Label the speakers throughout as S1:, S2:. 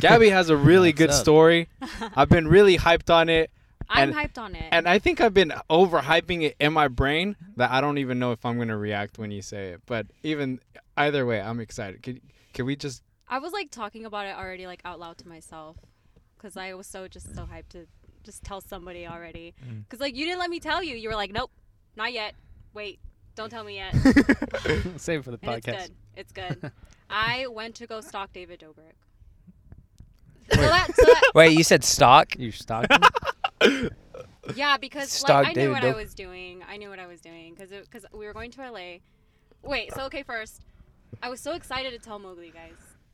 S1: Gabby has a really
S2: What's
S1: good
S2: up?
S1: story. I've been really hyped on it,
S3: I'm
S1: And-
S3: hyped on it.
S1: and I think I've been overhyping it in my brain that I don't even know if I'm gonna react when you say it. But even either way, I'm excited. Can can we just?
S3: I was like talking about it already, like out loud to myself, because I was so just so hyped to just tell somebody already.
S2: Mm.
S3: Because like you didn't let me tell you. You were like, nope, not yet. Wait, don't tell me yet.
S2: Save it for the
S3: And it's good. It's good. I went to go stalk David Dobrik. So that, so that,
S4: Wait, you said stock?
S2: You stock?
S3: yeah, because
S4: Stalk
S3: like I knew
S4: David
S3: what I
S4: Dob-
S3: was doing. I knew what I was doing because because we were going to LA. Wait, so okay, first, I was so excited to tell Mowgli, guys.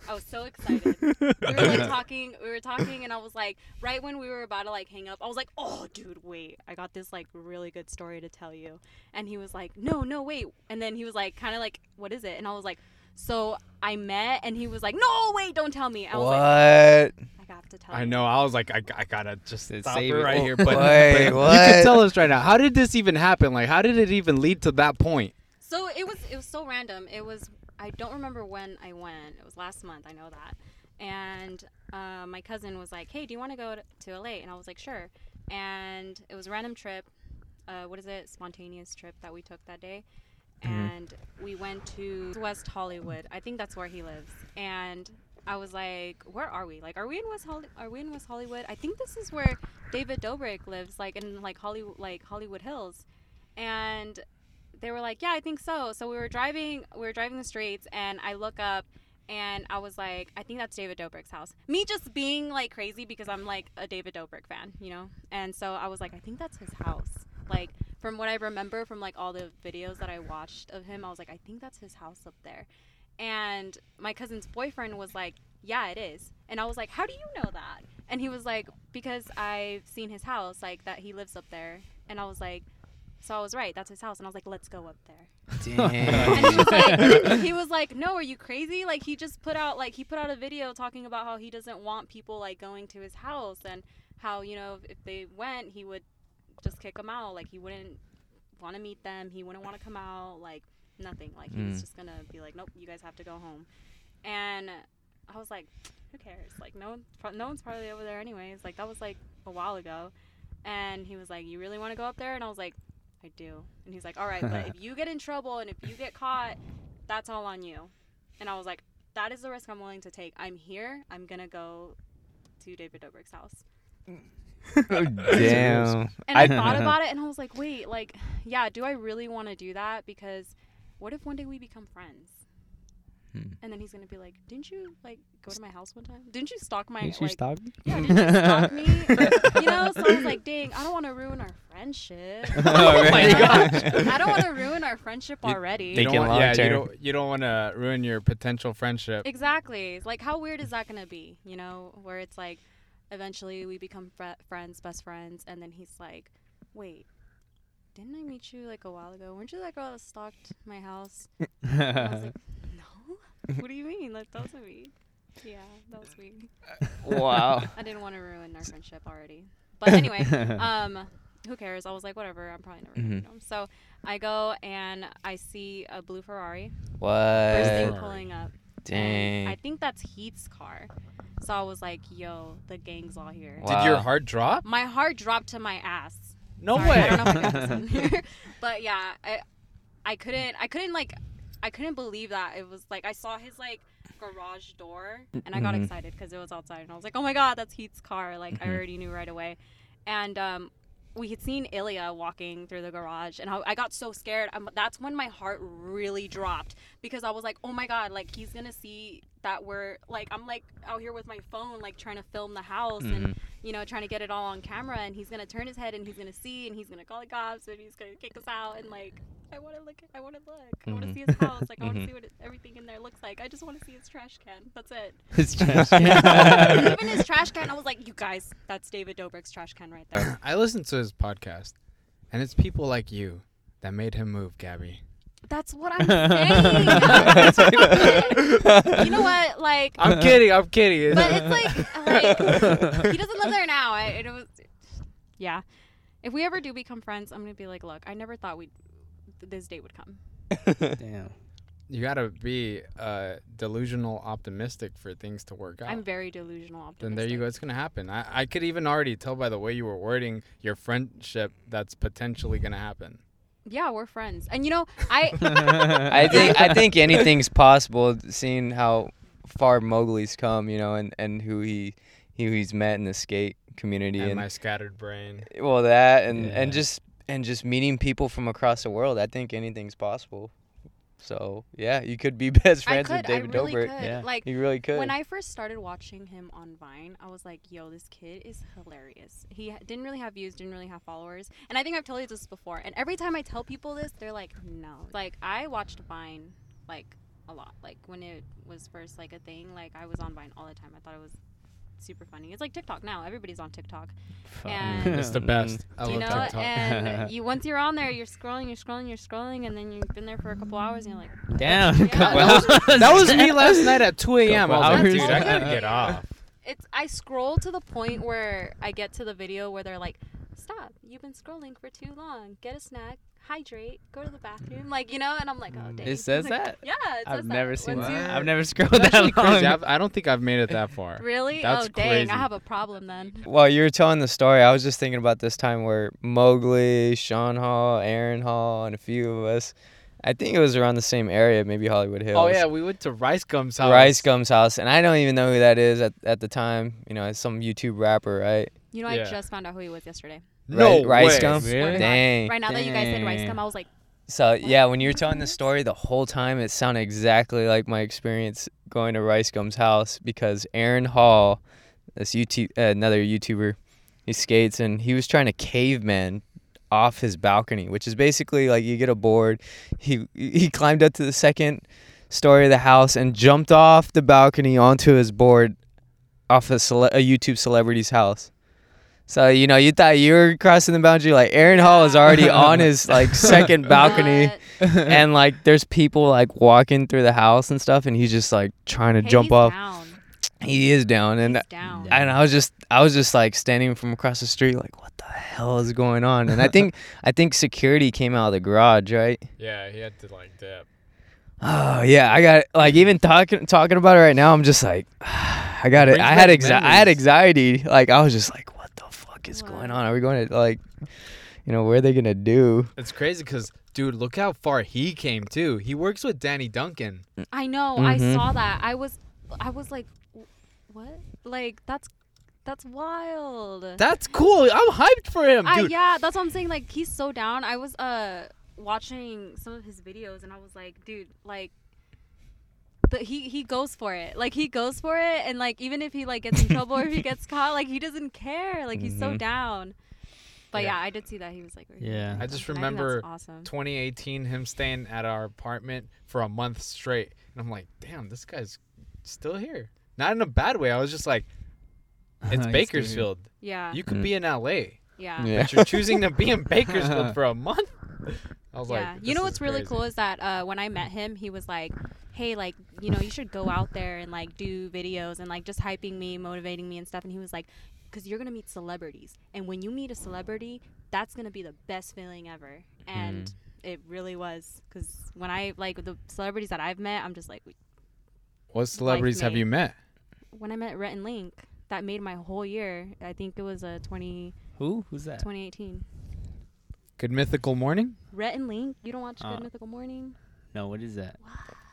S3: I was so excited. we were like talking, we were talking, and I was like, right when we were about to like hang up, I was like, oh, dude, wait, I got this like really good story to tell you. And he was like, no, no, wait. And then he was like, kind of like, what is it? And I was like, so I met, and he was like, no, wait, don't tell me. I was
S4: What?
S3: like, I have to tell
S1: I
S3: you.
S1: know. I was like, I, I gotta just
S2: Save
S1: stop
S2: it.
S1: it right
S2: Oh,
S1: here. But,
S4: wait,
S1: but you can tell us right now. How did this even happen? Like, how did it even lead to that point?
S3: So it was it was so random. It was I don't remember when I went. It was last month. I know that. And uh, my cousin was like, "Hey, do you want to go to, to LA?" And I was like, "Sure." And it was a random trip. Uh, what is it? Spontaneous trip that we took that day. Mm-hmm. And we went to West Hollywood. I think that's where he lives. And I was like, "Where are we? Like, are we in West Holly- Are we in West Hollywood? I think this is where David Dobrik lives, like in like Hollywood, like Hollywood Hills." And they were like, "Yeah, I think so." So we were driving, we were driving the streets, and I look up, and I was like, "I think that's David Dobrik's house." Me just being like crazy because I'm like a David Dobrik fan, you know. And so I was like, "I think that's his house." Like from what I remember from like all the videos that I watched of him, I was like, "I think that's his house up there." And my cousin's boyfriend was like, "Yeah, it is." And I was like, "How do you know that?" And he was like, "Because I've seen his house, like that he lives up there." And I was like, so I was right. That's his house. And I was like, let's go up there. And he was
S4: Damn.
S3: like, he was like, no, are you crazy? Like he just put out like he put out a video talking about how he doesn't want people like going to his house and how you know if they went he would just kick them out. Like he wouldn't want to meet them. He wouldn't want to come out. Like nothing. Like he was
S4: Mm.
S3: just gonna be like, nope, you guys have to go home. And I was like, who cares? Like no one, no one's probably over there anyways. Like that was like a while ago. And he was like, you really want to go up there? And I was like, I do. And he's like, all right, but if you get in trouble and if you get caught, that's all on you. And I was like, that is the risk I'm willing to take. I'm here. I'm gonna go to David Dobrik's house.
S4: Damn.
S3: And I thought about it and I was like, wait, like, yeah, do I really want to do that? Because what if one day we become friends?
S4: Hmm.
S3: And then he's gonna be like, "Didn't you like go to my house one time? Didn't you stalk my
S2: Did you
S3: like?
S2: stalk me?
S3: Yeah, did you stalk me? you know." So I was like, "Dang, I don't want to ruin our friendship.
S4: Oh my gosh.
S3: I don't want to ruin our friendship
S1: You-
S3: already."
S1: You don't want,
S4: long
S1: yeah, you
S4: term.
S1: don't you don't want to ruin your potential friendship.
S3: Exactly. Like, how weird is that gonna be? You know, where it's like, eventually we become fr- friends, best friends, and then he's like, "Wait, didn't I meet you like a while ago? Weren't you that girl that stalked my house?" And I was like, "No. What do you mean? That, that wasn't me." Yeah, that was me.
S4: wow.
S3: I didn't want to ruin our friendship already. But anyway, um, who cares? I was like, whatever. I'm probably never gonna meet
S4: Mhm.
S3: him. So I go and I see a blue Ferrari first thing pulling up. And I think that's Heath's car. So I was like, yo, the gang's all here.
S4: Wow.
S1: Did your heart drop?
S3: My heart dropped to my ass.
S1: No
S3: Sorry,
S1: way.
S3: I don't know if I in here. but yeah, I I couldn't I couldn't like I couldn't believe that. It was like I saw his like garage door and I got
S4: Mhm.
S3: excited because it was outside and I was like, "Oh my god, that's Heath's car." Like I
S4: Mhm.
S3: already knew right away. And um we had seen Ilya walking through the garage, and I, I got so scared. Um that's when my heart really dropped because I was like, "Oh my god!" Like he's gonna see that we're like I'm like out here with my phone, like trying to film the house, and
S4: Mhm.
S3: you know, trying to get it all on camera and he's gonna turn his head and he's gonna see and he's gonna call the cops and he's gonna kick us out and like I wanna look I wanna look. I wanna
S4: Mhm.
S3: see his house. Like I wanna
S4: Mhm.
S3: see what it, everything in there looks like. I just wanna see his trash can. That's it.
S2: His trash. Can.
S3: Even his trash can, I was like, You guys, that's David Dobrik's trash can right there.
S1: I listened to his podcast, and it's people like you that made him move, Gabby.
S3: That's what I'm saying. you know what? Like
S1: I'm kidding. I'm kidding.
S3: but it's like like he doesn't live there now. I, it was yeah. If we ever do become friends, I'm gonna be like, look, I never thought we would this day would come.
S2: Damn.
S1: you gotta be uh, delusional optimistic for things to work out.
S3: I'm very delusional optimistic.
S1: then there you go. It's gonna happen. I, I could even already tell by the way you were wording your friendship that's potentially gonna happen.
S3: Yeah, we're friends. And you know, I
S4: I think I think anything's possible. Seeing how far Mowgli's come, you know, and, and who he who he's met in the skate community,
S1: And
S4: and,
S1: my scattered brain.
S4: well that, and and just and just meeting people from across the world. I think anything's possible. So yeah, you could be best
S3: I
S4: friends
S3: could,
S4: with David
S3: I really
S4: Dobrik.
S3: could.
S2: Yeah.
S3: Like
S4: You really could.
S3: when I first started watching him on Vine, I was like, "Yo, this kid is hilarious." He didn't really have views, didn't really have followers, and I think I've told you this before. And every time I tell people this, they're like, "No." Like I watched Vine like a lot. Like when it was first like a thing, like I was on Vine all the time. I thought it was super funny. It's like TikTok now. Everybody's on TikTok. And-
S1: It's the
S4: Mhm.
S1: best. I
S3: you
S1: love
S3: know,
S1: TikTok.
S3: and you once you're on there, you're scrolling, you're scrolling, you're scrolling, and then you've been there for a couple hours, and you're like,
S2: Damn.
S3: Yeah.
S2: couple
S1: That
S2: hours.
S1: that was me last night at 2 a.m. I was like, dude, I gotta get off.
S3: it's I scroll to the point where I get to the video where they're like, "Stop! You've been scrolling for too long. Get a snack, hydrate, go to the bathroom." Like you know, and I'm like, "Oh, mm. dang."
S2: It says
S3: Like,
S2: that.
S3: Yeah, it says
S2: I've
S3: that.
S2: never seen
S3: Once
S2: that.
S3: you-
S2: I've never scrolled that long.
S1: crazy. I've, I don't think I've made it that far.
S3: Really?
S1: That's
S3: oh, dang!
S1: crazy.
S3: I have a problem then.
S4: While you were telling the story, I was just thinking about this time where Mowgli, Sean Hall, Aaron Hall, and a few of us, I think it was around the same area, maybe Hollywood Hills.
S1: Oh yeah, we went to Rice Gum's house.
S4: Rice Gum's house, and I don't even know who that is at, at the time. You know, it's some YouTube rapper, right?
S3: You know,
S1: Yeah.
S3: I just found out who he was yesterday.
S1: No
S4: Ri- Rice
S1: way.
S4: Gum.
S3: Swear to God.
S4: Dang.
S3: Right now that you guys said rice gum, I was like,
S4: So yeah, when you were telling the story, the whole time it sounded exactly like my experience going to Rice Gum's house because Aaron Hall, this YouTube uh, another YouTuber, he skates and he was trying to caveman off his balcony, which is basically like you get a board. He he climbed up to the second story of the house and jumped off the balcony onto his board off a, cele- a YouTube celebrity's house. So you know, you thought you were crossing the boundary. Like Aaron Hall is already on his like second balcony,
S3: "What?"
S4: and like there's people like walking through the house and stuff, and he's just like trying to
S3: Hey,
S4: jump
S3: he's
S4: off.
S3: Down.
S4: He is down, and
S3: He's down.
S4: and I was just I was just like standing from across the street, like what the hell is going on? And I think I think security came out of the garage, right?
S1: Yeah, he had to like dip.
S4: Oh yeah, I got like even talking talking about it right now. I'm just like, I got it.
S1: Brings
S4: I had
S1: back
S4: I had anxiety. Like I was just like, what the fuck is going on? Are we going to like, you know, where are they gonna do?
S1: It's crazy because, dude, look how far he came too. He works with Danny Duncan.
S3: I know. I
S4: Mhm.
S3: saw that. I was, I was like, what? Like that's, that's wild.
S1: That's cool. I'm hyped for him,
S3: I,
S1: dude.
S3: yeah, that's what I'm saying. Like he's so down. I was uh watching some of his videos and I was like, dude, like. The, he he goes for it like he goes for it and like even if he like gets in trouble or if he gets caught like he doesn't care like he's so
S4: Mhm.
S3: down but
S1: Yeah.
S3: yeah. I did see that he was like
S2: Yeah.
S1: I just
S3: think
S1: remember
S3: that's awesome
S1: 2018, him staying at our apartment for a month straight, and I'm like, damn, this guy's still here. Not in a bad way. I was just like, it's Bakersfield.
S3: yeah
S1: You could
S4: Mm.
S1: be in LA,
S3: yeah
S4: Yeah.
S1: but you're choosing to be in Bakersfield for a month. I was
S3: yeah
S1: like,
S3: you know what's really
S1: crazy.
S3: cool is that uh, when i met him he was like hey like you know you should go out there and like do videos and like just hyping me motivating me and stuff and he was like because you're gonna meet celebrities and when you meet a celebrity that's gonna be the best feeling ever and it really was because when i like the celebrities that i've met i'm just like
S1: What celebrities have you met?
S3: when i met rhett and link that made my whole year i think it was a 20,
S2: Who? Who's that?
S3: 2018
S1: Good Mythical Morning?
S3: rhett and link you don't watch
S2: Uh,
S3: good mythical morning
S2: No, what is that?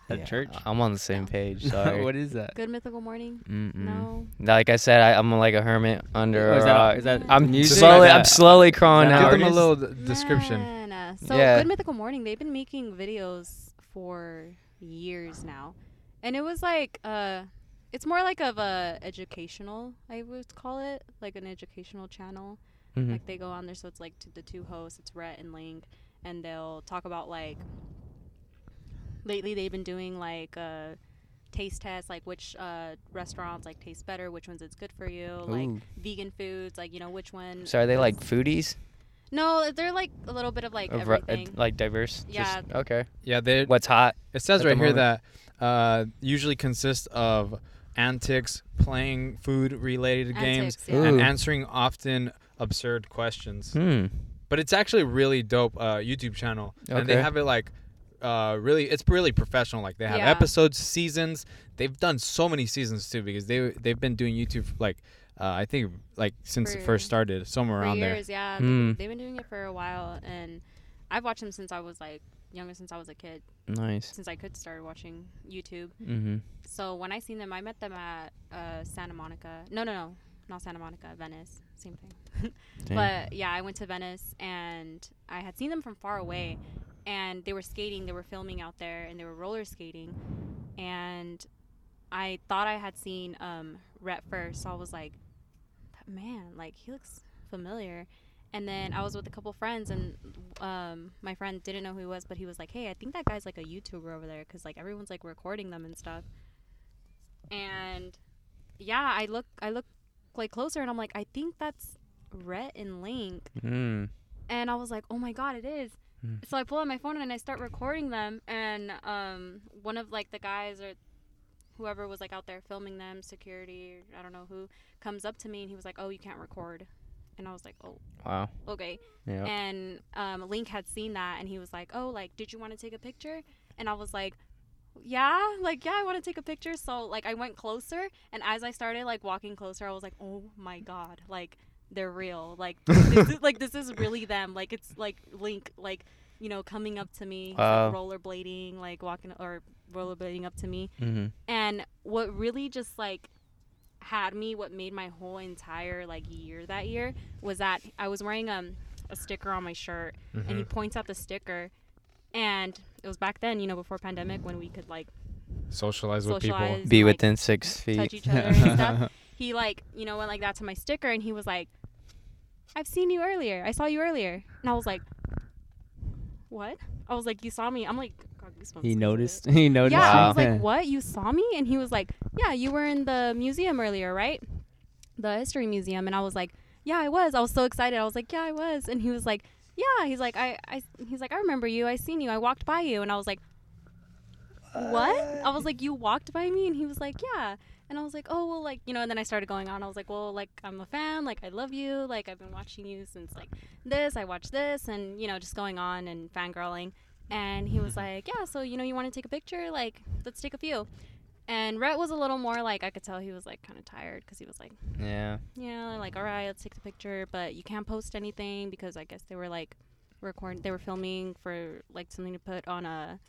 S2: That
S4: Yeah,
S2: church?
S4: I'm on the same page. Sorry.
S2: what is that?
S3: good mythical morning
S4: Mm-mm.
S3: no
S4: Like I said, I, I'm like a hermit under
S2: Oh,
S4: a
S2: is that-
S4: rock.
S2: is that
S4: I'm
S2: music?
S4: slowly,
S2: Is
S4: I'm slowly crawling out.
S1: Give them a little d- description.
S3: Man, uh, So
S4: Yeah.
S3: Good Mythical Morning, they've been making videos for years now, and it was like uh, it's more like of a educational, I would call it, like an educational channel.
S4: Mhm.
S3: Like they go on there, so it's like to the two hosts, it's Rhett and Link, and they'll talk about like. Lately, they've been doing like uh, taste tests, like which uh, restaurants like taste better, which ones it's good for you, like vegan foods, like you know which one.
S4: So are they like foodies?
S3: No, they're like a little bit of like
S4: Of ri- uh,
S3: everything.
S4: like diverse?
S3: Yeah.
S4: Just, okay.
S1: Yeah, they.
S4: What's hot?
S1: It says right here
S4: moment?
S1: that uh, usually consists of antics, playing food-related games,
S3: yeah.
S1: and answering often absurd questions.
S4: Hmm.
S1: But it's actually a really dope uh, YouTube channel, and they have it like uh, really it's really professional. Like they have
S3: Yeah.
S1: episodes, seasons. They've done so many seasons too because they they've been doing YouTube like uh, I think like since it first started, somewhere
S3: for
S1: around there.
S3: yeah.
S4: Hmm.
S3: They've been doing it for a while, and I've watched them since I was like younger, since I was a kid,
S4: Nice.
S3: since I could start watching YouTube.
S4: Mm-hmm.
S3: So when I seen them, I met them at uh, Santa Monica. No, no, no, not Santa Monica, Venice. Same thing. But yeah, I went to Venice and I had seen them from far away, and they were skating. They were filming out there, and they were roller skating, and I thought I had seen um, Rhett first. So I was like, "That man, like he looks familiar." And then I was with a couple friends, and um, my friend didn't know who he was, but he was like, "Hey, I think that guy's like a YouTuber over there, cause like everyone's like recording them and stuff." And yeah, I look, I look like closer, and I'm like, I think that's Rhett and Link.
S4: Mm.
S3: And I was like, oh my god, it is.
S4: Hmm.
S3: So I pull out my phone and I start recording them. And um, one of like the guys or whoever was like out there filming them, security, I don't know who, comes up to me and he was like, oh, you can't record. And I was like, oh,
S4: Wow.
S3: okay.
S4: Yeah.
S3: And um, Link had seen that and he was like, oh, like, did you want to take a picture? And I was like, yeah, like, yeah, I want to take a picture. So, like, I went closer. And as I started, like, walking closer, I was like, oh my God, like, they're real. Like, this is, like, this is really them. Like, it's like Link, like, you know, coming up to me,
S4: Wow.
S3: like, rollerblading, like, walking or rollerblading up to me.
S4: Mm-hmm.
S3: And what really just like had me, what made my whole entire like year that year was that I was wearing um a sticker on my shirt, and he
S1: Mhm.
S3: points out the sticker, and it was back then, you know, before pandemic when we could like
S1: Socialize with people.
S4: Be
S3: and, like,
S4: within six feet.
S3: touch each other and stuff. He like you know went like that to my sticker, and he was like, "I've seen you earlier. I saw you earlier," and I was like, "What?" I was like, "You saw me." I'm like, God,
S2: He
S3: because of it.
S2: noticed. He noticed.
S3: Yeah, I was like, "What? You saw me?" And he was like, "Yeah, you were in the museum earlier, right? The history museum." And I was like, "Yeah, I was." I was so excited. I was like, "Yeah, I was." And he was like, "Yeah." He's like, "I, I." He's like, "I remember you. I seen you. I walked by you." And I was like, "What?" I was like, "You walked by me?" And he was like, "Yeah." And I was like, "Oh well, like you know." And then I started going on. I was like, "Well, like I'm a fan. Like I love you. Like I've been watching you since like this. I watched this, and you know, just going on and fangirling." And he was like, "Yeah, so you know, you want to take a picture? Like, let's take a few." And Rhett was a little more like I could tell he was like kind of tired because he was like,
S4: Yeah.
S3: "Yeah, like all right, let's take the picture, but you can't post anything because I guess they were like record they were filming for like something to put on a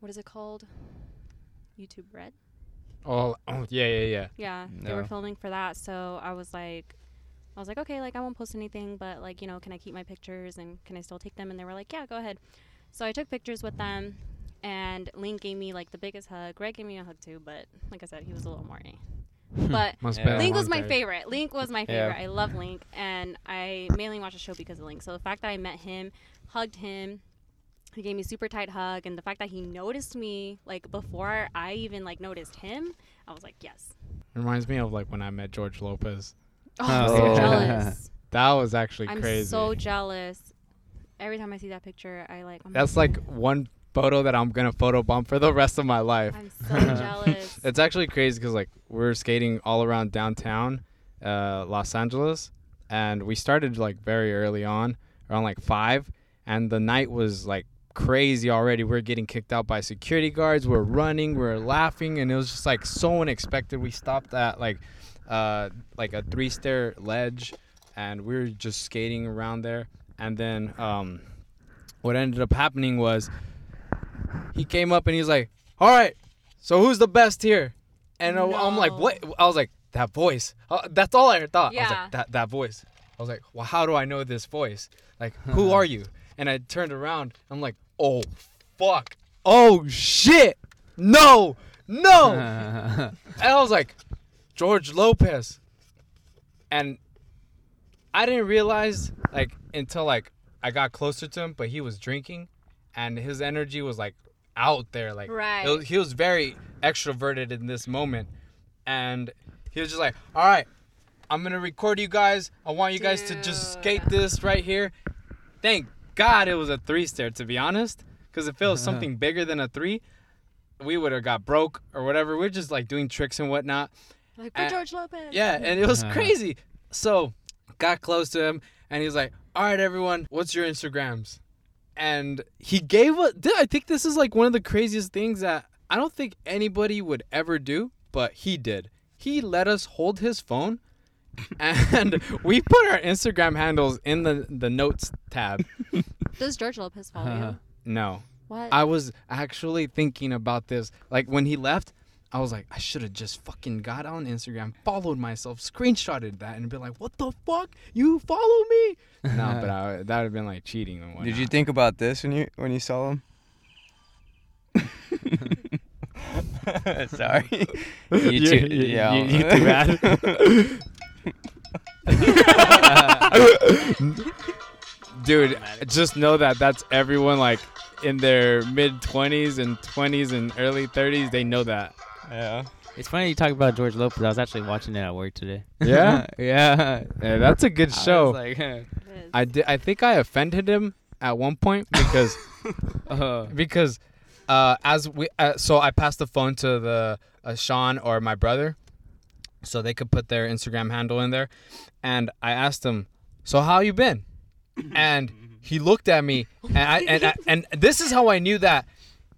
S3: what is it called? YouTube Red."
S1: Oh, oh, yeah, yeah, yeah.
S3: Yeah, they were filming for that. So I was like, I was like, okay, like I won't post anything, but like, you know, can I keep my pictures and can I still take them? And they were like, yeah, go ahead. So I took pictures with them, and Link gave me like the biggest hug. Greg gave me a hug too, but like I said, he was a little more. eh. But
S4: Yeah.
S3: Link was my favorite. Link was my
S4: Yeah.
S3: favorite. I love Link, and I mainly watched the show because of Link. So the fact that I met him, hugged him, he gave me a super tight hug, and the fact that he noticed me like before I even like noticed him, I was like, yes.
S1: Reminds me of like when I met George Lopez.
S3: Oh, I'm
S4: Oh.
S3: so jealous.
S1: That was actually
S3: I'm
S1: crazy.
S3: so jealous. Every time I see that picture, I like. I'm
S1: That's like one photo that I'm gonna photobomb for the rest of my life.
S3: I'm so jealous.
S1: It's actually crazy because like we're skating all around downtown, uh, Los Angeles, and we started like very early on, around like five, and the night was like crazy already. We are getting kicked out by security guards. We're running, we're laughing, and it was just like so unexpected. We stopped at like, uh, like a three stair ledge, and we were just skating around there. And then um, what ended up happening was he came up and he's like, "All right, so who's the best here?" And I- I'm like, "What?" I was like, "That voice." Uh, that's all I thought. I was
S3: Yeah.
S1: like, "That that voice." I was like, "Well, how do I know this voice? Like, who are you?" And I turned around. I'm like, "Oh, fuck! Oh shit! No, no!" and I was like, "George Lopez." And I didn't realize like until like I got closer to him, but he was drinking, and his energy was like out there, like
S3: Right.
S1: was- he was very extroverted in this moment, and he was just like, "All right, I'm gonna record you guys. I want you guys to just skate this right here." Thank God it was a three stair, to be honest, because if it was something bigger than a three, we would have got broke or whatever. We're just like doing tricks and whatnot.
S3: like for George Lopez.
S1: Yeah, and it was
S2: Uh-huh.
S1: crazy. So, got close to him, and he's like, "All right, everyone, what's your Instagrams?" and he gave us. I think this is like one of the craziest things that I don't think anybody would ever do, but he did. He let us hold his phone, and we put our Instagram handles in the the notes tab.
S3: Does George Lopez follow you? Uh-huh.
S1: No,
S3: What?
S1: I was actually thinking about this. Like when he left, I was like, I should have just fucking got on Instagram, followed myself, screenshotted that, and been like, "What the fuck? You follow me?" no, but I, that would have been like cheating and whatnot.
S4: Did you think about this when you when you saw him? Sorry.
S1: You-
S4: YouTube,
S1: you-
S4: yeah.
S1: you- YouTube Dude, just know that that's everyone like in their mid 20s and 20s and early 30s. They know that.
S4: yeah.
S2: It's funny you talk about George Lopez. I was actually watching it at work today.
S1: Yeah?
S2: yeah.
S1: Yeah, that's a good
S2: I
S1: show.
S2: like,
S3: It is.
S1: I did. I think I offended him at one point because
S2: uh,
S1: because uh, as we uh, so I passed the phone to the uh, Sean or my brother, so they could put their Instagram handle in there, and I asked him, "So how you been?" And he looked at me, and I, and I, and this is how I knew that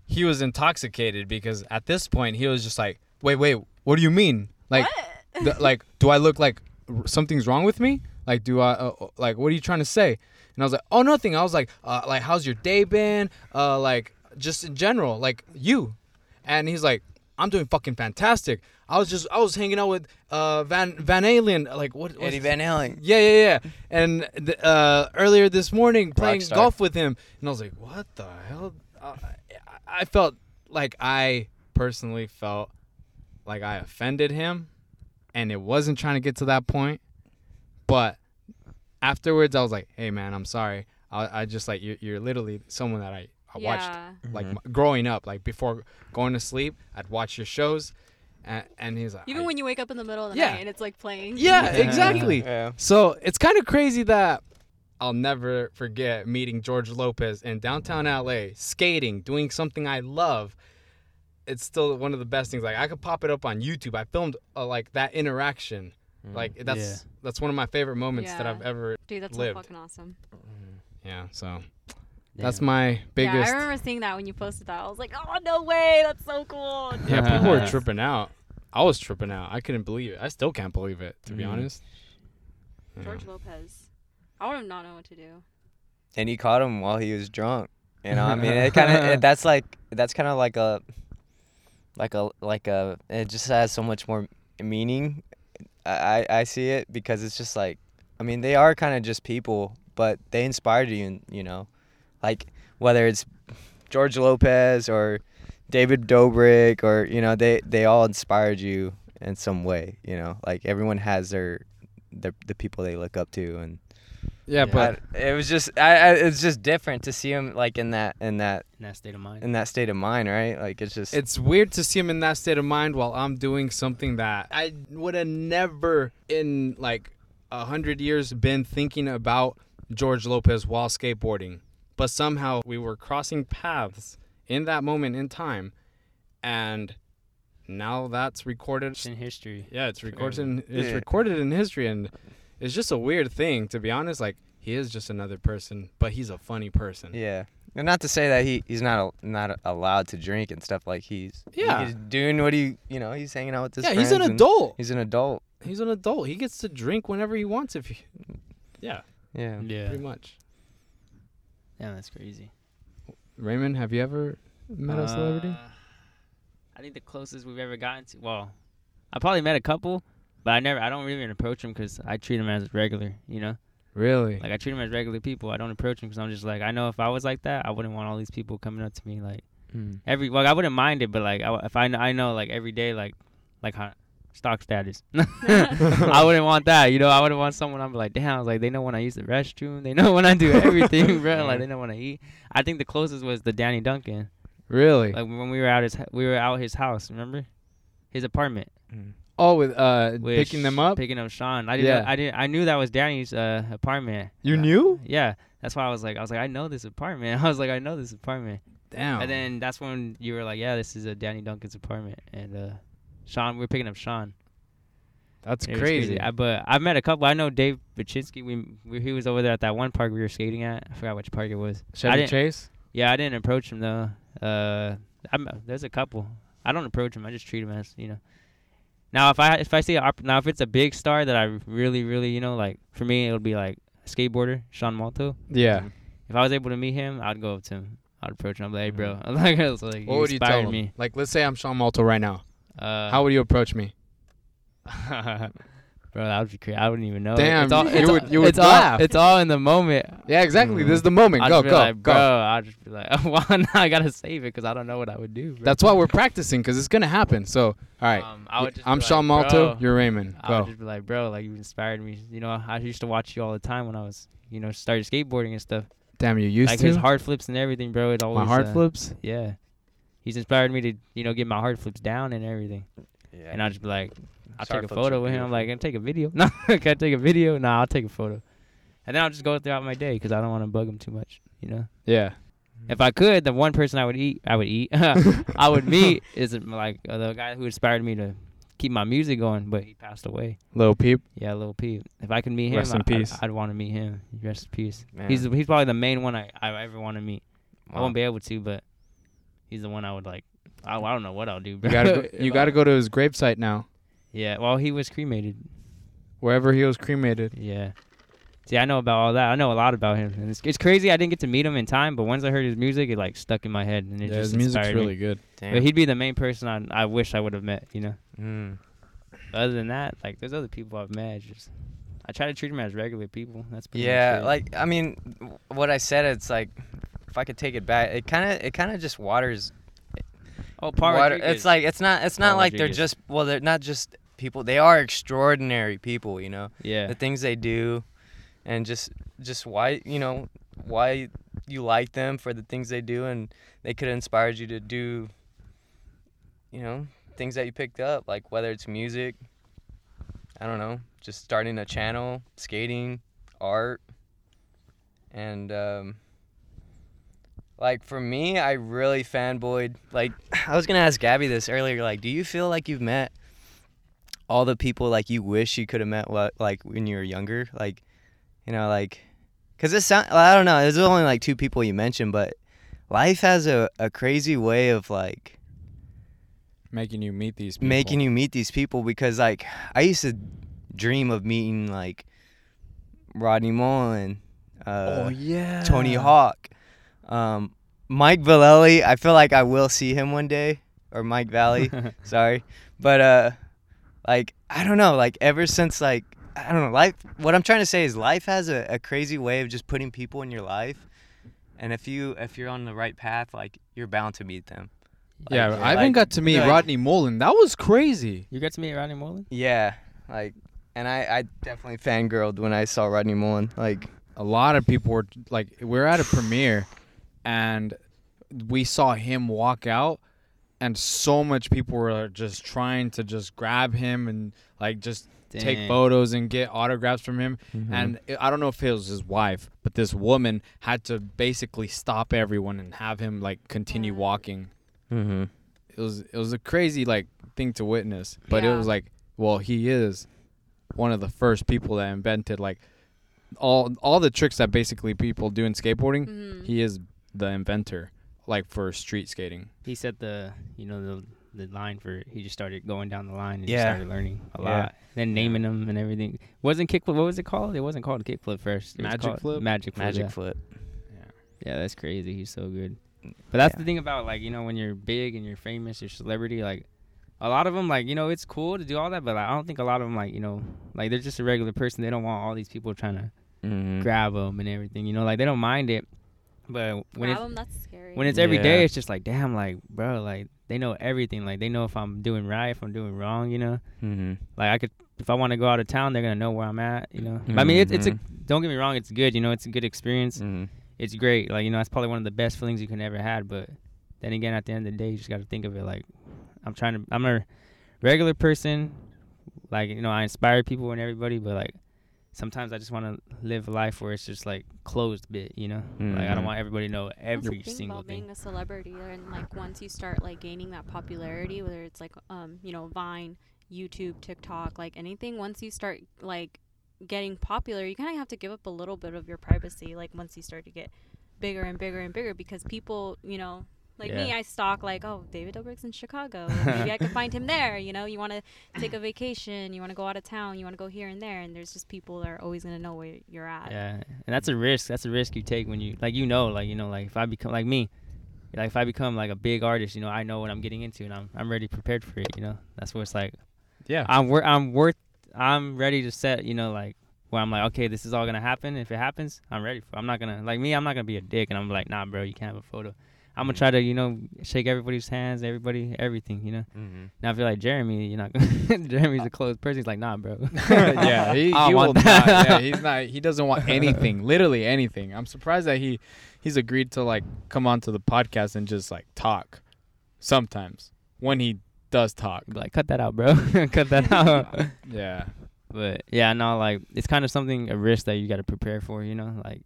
S1: he was intoxicated because at this point he was just like, "Wait, wait, what do you mean? Like, th- like, do I look like r- something's wrong with me? Like, do I uh, uh, like what are you trying to say?" And I was like, "Oh, nothing." I was like, uh, "Like, how's your day been? Uh, like, just in general, like you." And he's like, "I'm doing fucking fantastic. I was just I was hanging out with uh Van Van Alien, like what what's
S4: Eddie
S1: his-
S4: Van Halen.
S1: yeah, yeah, yeah. And th- uh, earlier this morning, playing
S4: Rockstar.
S1: golf with him, and I was like, "What the hell?" Uh, I I felt like I personally felt like I offended him, and it wasn't trying to get to that point. But afterwards, I was like, "Hey, man, I'm sorry. I, I just like you're, you're literally someone that I, I watched
S3: yeah.
S1: like
S4: Mhm.
S1: m- growing up. Like before going to sleep, I'd watch your shows." And, and he's like,
S3: Even when you wake up in the middle of the
S1: Yeah.
S3: night and it's like playing.
S1: yeah, exactly.
S4: Yeah.
S1: So it's kind of crazy that I'll never forget meeting George Lopez in downtown LA, skating, doing something I love. It's still one of the best things. Like I could pop it up on YouTube. I filmed uh, like that interaction. Like that's
S2: Yeah.
S1: that's one of my favorite moments that I've ever.
S3: Dude, that's
S1: lived.
S3: so fucking awesome.
S1: Yeah. So that's
S2: Damn.
S1: my
S3: Yeah,
S1: biggest.
S3: I remember seeing that when you posted that. I was like, oh no way, that's so cool.
S1: Yeah, people were tripping out. I was tripping out. I couldn't believe it. I still can't believe it, to be
S2: Mhm.
S1: honest. Yeah.
S3: George Lopez. I would have not known what to do.
S4: and he caught him while he was drunk. You know, I mean, it kind of that's like that's kind of like a like a like a it just has so much more meaning. I I I see it because it's just like I mean they are kind of just people, but they inspired you, and you know, like whether it's George Lopez or David Dobrik or you know they they all inspired you in some way. You know, like everyone has their the the people they look up to and
S1: Yeah, but
S4: I- it was just I, I it's just different to see him like in that in that
S2: in that state of mind.
S4: in that state of mind, right? Like it's just
S1: it's weird to see him in that state of mind while I'm doing something that I would have never in like a hundred years been thinking about George Lopez while skateboarding. But somehow we were crossing paths in that moment in time, and now that's recorded.
S2: It's in history.
S1: Yeah, it's recorded. In, it's
S4: Yeah.
S1: recorded in history, and it's just a weird thing to be honest. Like he is just another person, but he's a funny person.
S4: yeah. And not to say that he he's not al- not allowed to drink and stuff like he's
S1: Yeah.
S4: he's doing what he you know he's hanging out with his
S1: yeah, he's an adult.
S4: He's an adult.
S1: He's an adult. He gets to drink whenever he wants. If he, yeah,
S4: Yeah.
S2: Yeah.
S1: pretty much.
S2: Damn, that's crazy.
S1: Raymond, have you ever met a celebrity?
S2: Uh, I think the closest we've ever gotten to. Well, I probably met a couple, but I never. I don't really approach them because I treat them as regular. You know,
S1: Really?
S2: like I treat them as regular people. I don't approach them because I'm just like I know if I was like that, I wouldn't want all these people coming up to me like
S1: Hmm.
S2: every. Well, I wouldn't mind it, but like I, if I I know like every day like like how stock status. I wouldn't want that. You know, I wouldn't want someone. I'm like, damn. I was like, they know when I use the restroom. They know when I do everything, bro. Like they know when I eat. I think the closest was the Danny Duncan.
S1: Really?
S2: Like when we were out his we were out his house. Remember, his apartment.
S1: oh, with uh,
S2: with
S1: picking them up.
S2: Picking up Sean. I didn't.
S1: Yeah.
S2: Know, I didn't. I knew that was Danny's uh, apartment.
S1: you knew?
S2: Yeah. That's why I was like, I was like, I know this apartment. I was like, I know this apartment.
S1: Damn.
S2: And then that's when you were like, yeah, this is a Danny Duncan's apartment. And uh, Sean, we are picking up Sean.
S1: That's
S2: was
S1: crazy.
S2: I, but I've met a couple. I know Dave Bachinsky. We, we he was over there at that one park we were skating at. I forgot which park it was.
S1: Chevy Chase.
S2: Yeah, I didn't approach him though. Uh, I'm, there's a couple. I don't approach him. I just treat him as you know. Now if I if I see a, now if it's a big star that I really really you know like for me it would be like a skateboarder Sean Malto.
S1: Yeah.
S2: If I was able to meet him, I'd go up to him. I'd approach him. I'd be like, hey, bro, like.
S1: What would you tell him?
S2: me.
S1: Like, let's say I'm Sean Malto right now.
S2: Uh,
S1: How would you approach me?
S2: bro, that would be crazy. I wouldn't even know.
S1: Damn,
S2: it's all,
S1: you
S2: it's
S1: would-
S2: all,
S1: you would
S2: it's all,
S1: laugh.
S2: It's all in the moment.
S1: Yeah, exactly.
S4: Mhm.
S1: This is the moment.
S2: I'd
S1: go, go,
S2: like,
S1: go.
S2: bro. I'd just be like, well, now I gotta save it because I don't know what I would do. Bro.
S1: That's why we're practicing because it's gonna happen. So, all right.
S2: Um, I would
S1: I'm
S2: like,
S1: Sean Malto.
S2: bro.
S1: You're Raymond. Go.
S2: I would just be like, bro, like you inspired me. You know, I used to watch you all the time when I was, you know, started skateboarding and stuff.
S1: Damn, you used
S2: like
S1: to.
S2: Like his hard flips and everything, bro. It always
S1: My hard
S2: uh,
S1: flips.
S2: Yeah, he's inspired me to, you know, get my hard flips down and everything.
S4: Yeah.
S2: And I'll just be like, I'll
S4: His
S2: take a photo with him. I'm like, can I take a video? No, can I take a video? Nah, I'll take a photo. And then I'll just go throughout my day because I don't want to bug him too much. You know,
S1: Yeah.
S2: if I could, the one person I would eat, I would eat, I would meet is like uh, the guy who inspired me to keep my music going, but he passed away.
S1: Little peep.
S2: Yeah, Lil Peep. If I could meet him,
S1: Rest in
S2: I,
S1: peace.
S2: I'd, I'd want to meet him. Rest in peace.
S4: Man.
S2: He's he's probably the main one I, I ever want to meet. I won't be able to, but he's the one I would like. I, I don't know what I'll do. Bro.
S1: You gotta go, you gotta go to his gravesite now.
S2: Yeah, well, he was cremated.
S1: Wherever he was cremated.
S2: Yeah. See, I know about all that. I know a lot about him, and it's, it's crazy. I didn't get to meet him in time, but once I heard his music, it like stuck in my head, and it
S1: Yeah,
S2: just
S1: his music's
S2: inspired me.
S1: really good.
S4: Damn.
S2: But he'd be the main person I I wish I would have met. You know.
S4: Mm.
S2: Other than that, like there's other people I've met. Just I try to treat them as regular people. That's pretty much
S4: Yeah,
S2: it.
S4: like I mean, what I said, it's like if I could take it back, it kind of it kind of just waters.
S2: oh, Paul
S4: water.
S2: Rodriguez.
S4: It's like it's not it's not
S2: Paul
S4: like they're just well they're not just people. They are extraordinary people. You know
S2: yeah,
S4: the things they do, and just just why you know why you like them for the things they do, and they could have inspired you to do. You know things that you picked up, like whether it's music. I don't know, just starting a channel, skating, art, and um, like for me, I really fanboyed. Like I was gonna ask Gabby this earlier. Like, do you feel like you've met all the people like you wish you could have met wh- like when you were younger? Like, you know, like, cause it sound I don't know. There's only like two people you mentioned, but life has a, a crazy way of like
S1: Making you meet these people.
S4: making you meet these people because like I used to dream of meeting like Rodney Mullen, uh,
S1: oh yeah.
S4: Tony Hawk, um, Mike Vallely. I feel like I will see him one day, or Mike Valley. sorry, but uh, like I don't know. Like ever since like I don't know. Life. What I'm trying to say is life has a, a crazy way of just putting people in your life, and if you if you're on the right path, like you're bound to meet them.
S1: Yeah, I even
S4: like-
S1: got to meet
S4: like-
S1: Rodney Mullen. That was crazy.
S2: you got to meet Rodney Mullen.
S4: Yeah, like, and I I definitely fangirled when I saw Rodney Mullen. Like,
S1: a lot of people were like we are at a premiere and we saw him walk out and so much people were just trying to just grab him and like just take photos and get autographs from him
S4: Mm-hmm.
S1: and i don't know if it was his wife but this woman had to basically stop everyone and have him like continue walking
S4: mm-hmm.
S1: it was it was a crazy like thing to witness but it was like well he is one of the first people that invented like all all the tricks that basically people do in skateboarding
S3: Mhm.
S1: he is the inventor like for street skating
S2: He set the you know the the line for he just started going down the line and
S4: Yeah.
S2: started learning a
S4: Yeah.
S2: lot. Then naming them and everything. Wasn't kickflip? What was it called? It wasn't called kickflip first. It was
S1: Magic
S2: called
S1: flip?
S2: Magic flip.
S4: Magic
S2: yeah.
S4: flip.
S2: Yeah, that's crazy. He's so good. But that's
S4: Yeah.
S2: the thing about like you know when you're big and you're famous, you're celebrity. Like a lot of them, like you know, it's cool to do all that, but like, I don't think a lot of them like you know like they're just a regular person. They don't want all these people trying to
S4: Mm-hmm.
S2: grab them and everything. You know, like they don't mind it. But when
S3: Grab
S2: it's
S3: 'em, that's scary.
S2: when it's every day,
S4: Yeah.
S2: it's just like damn, like bro, like they know everything. Like they know if I'm doing right, if I'm doing wrong. You know,
S4: Mm-hmm.
S2: like I could if I want to go out of town, they're gonna know where I'm at. You know, But I mean, it's it's a
S4: Mhm.
S2: don't get me wrong, it's good. You know, it's a good experience
S4: Mm-hmm.
S2: it's great. Like you know, that's probably one of the best feelings you can ever had. But then again, at the end of the day, you just got to think of it like I'm trying to. I'm a regular person. Like you know, I inspire people and everybody, but like sometimes I just want to live a life where it's just like closed bit. You know, like I don't
S4: Mhm.
S2: want everybody to know
S3: That's the
S2: every
S3: thing
S2: single
S3: about
S2: thing.
S3: being a celebrity and like once you start like gaining that popularity whether it's like um you know vine YouTube, TikTok, like anything. Once you start like getting popular, you kind of have to give up a little bit of your privacy. Like once you start to get bigger and bigger and bigger, because people, you know, like me, I stalk like, oh, David Dobrik's in Chicago. Maybe I could find him there. You know, you want to take a vacation, you want to go out of town, you want to go here and there, and there's just people that are always gonna know where you're at.
S2: Yeah, and that's a risk. That's a risk you take when you like you know like you know like if I become like me, like if I become like a big artist, you know I know what I'm getting into and I'm I'm ready prepared for it. You know that's what it's like.
S1: Yeah.
S2: I'm wor- I'm worth. I'm ready to set. You know like where I'm like okay this is all gonna happen. If it happens, I'm ready for. it. I'm not gonna like me. I'm not gonna be a dick and I'm like nah bro you can't have a photo. I'm gonna try to you know shake everybody's hands, everybody, everything. You know.
S4: Mm-hmm.
S2: Now I feel like Jeremy, you're not. Jeremy's a closed person. He's like nah bro.
S1: yeah, he, he will not. Yeah, he's not. He doesn't want anything. literally anything. I'm surprised that he he's agreed to like come onto the podcast and just like talk. Sometimes when he does talk.
S2: Like cut that out, bro. cut that out.
S1: Yeah.
S2: But yeah, no, like it's kind of something a risk that you got to prepare for. You know, like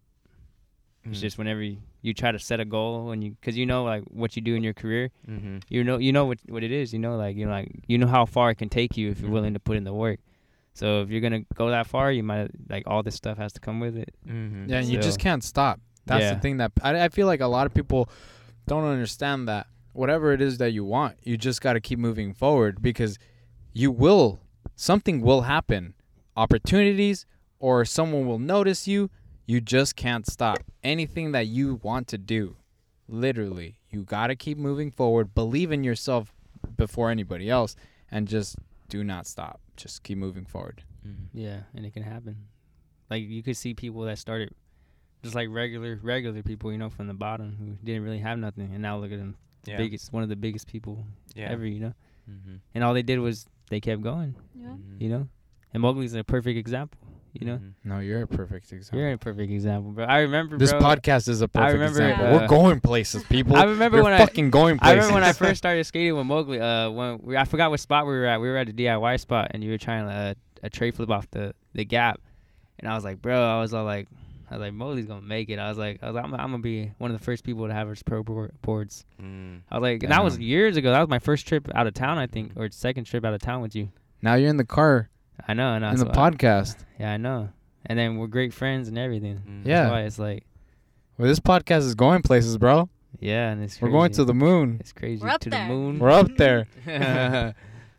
S2: it's
S4: Mm.
S2: just whenever you, you try to set a goal and you, cause you know like what you do in your career,
S4: Mm-hmm.
S2: you know you know what what it is. You know, like you know like you know how far it can take you if you're
S4: Mhm.
S2: willing to put in the work. So if you're gonna go that far, you might like all this stuff has to come with it.
S4: Mm-hmm.
S1: Yeah, and you just can't stop. That's
S2: Yeah.
S1: the thing that I, I feel like a lot of people don't understand that whatever it is that you want, you just got to keep moving forward because you will something will happen. Opportunities or someone will notice you. You just can't stop. Anything that you want to do, literally, you got to keep moving forward. Believe in yourself before anybody else and just do not stop. Just keep moving forward.
S4: Mm-hmm.
S2: Yeah, and it can happen. Like you could see people that started just like regular regular people, you know, from the bottom who didn't really have nothing, and now look at them,
S4: Yeah.
S2: biggest one of the biggest people
S4: yeah.
S2: ever, you know.
S4: Mm-hmm.
S2: And all they did was they kept going,
S3: Yeah.
S2: you know. And Mowgli's a perfect example, you know.
S4: Mm-hmm.
S1: No, you're a perfect example.
S2: You're a perfect example, bro. I remember
S1: This
S2: bro,
S1: podcast is a perfect
S2: remember,
S1: example.
S2: uh,
S1: We're going places, people.
S2: I remember
S1: We're
S2: when I
S1: fucking going
S2: I remember when I first started skating with Mowgli. Uh, when we, I forgot what spot we were at. We were at a DIY spot, and you were trying uh, a tre flip off the the gap, and I was like, bro, I was all like, I was like, Mowgli's gonna make it. I was like, I was like, I'm, I'm gonna be one of the first people to have his pro board, boards.
S4: Mm.
S2: I was like, and that was years ago. That was my first trip out of town, I think, or second trip out of town with you.
S1: now you're in the car
S2: I know, and
S1: in the
S2: why-
S1: podcast.
S2: Yeah, I know. And then we're great friends and everything.
S4: Mm.
S1: Yeah.
S2: That's why it's like,
S1: Well, this podcast is going places, bro.
S2: yeah, and it's
S1: We're going to the moon.
S2: It's crazy.
S3: We're up
S2: to
S3: there.
S2: the moon.
S1: We're up there.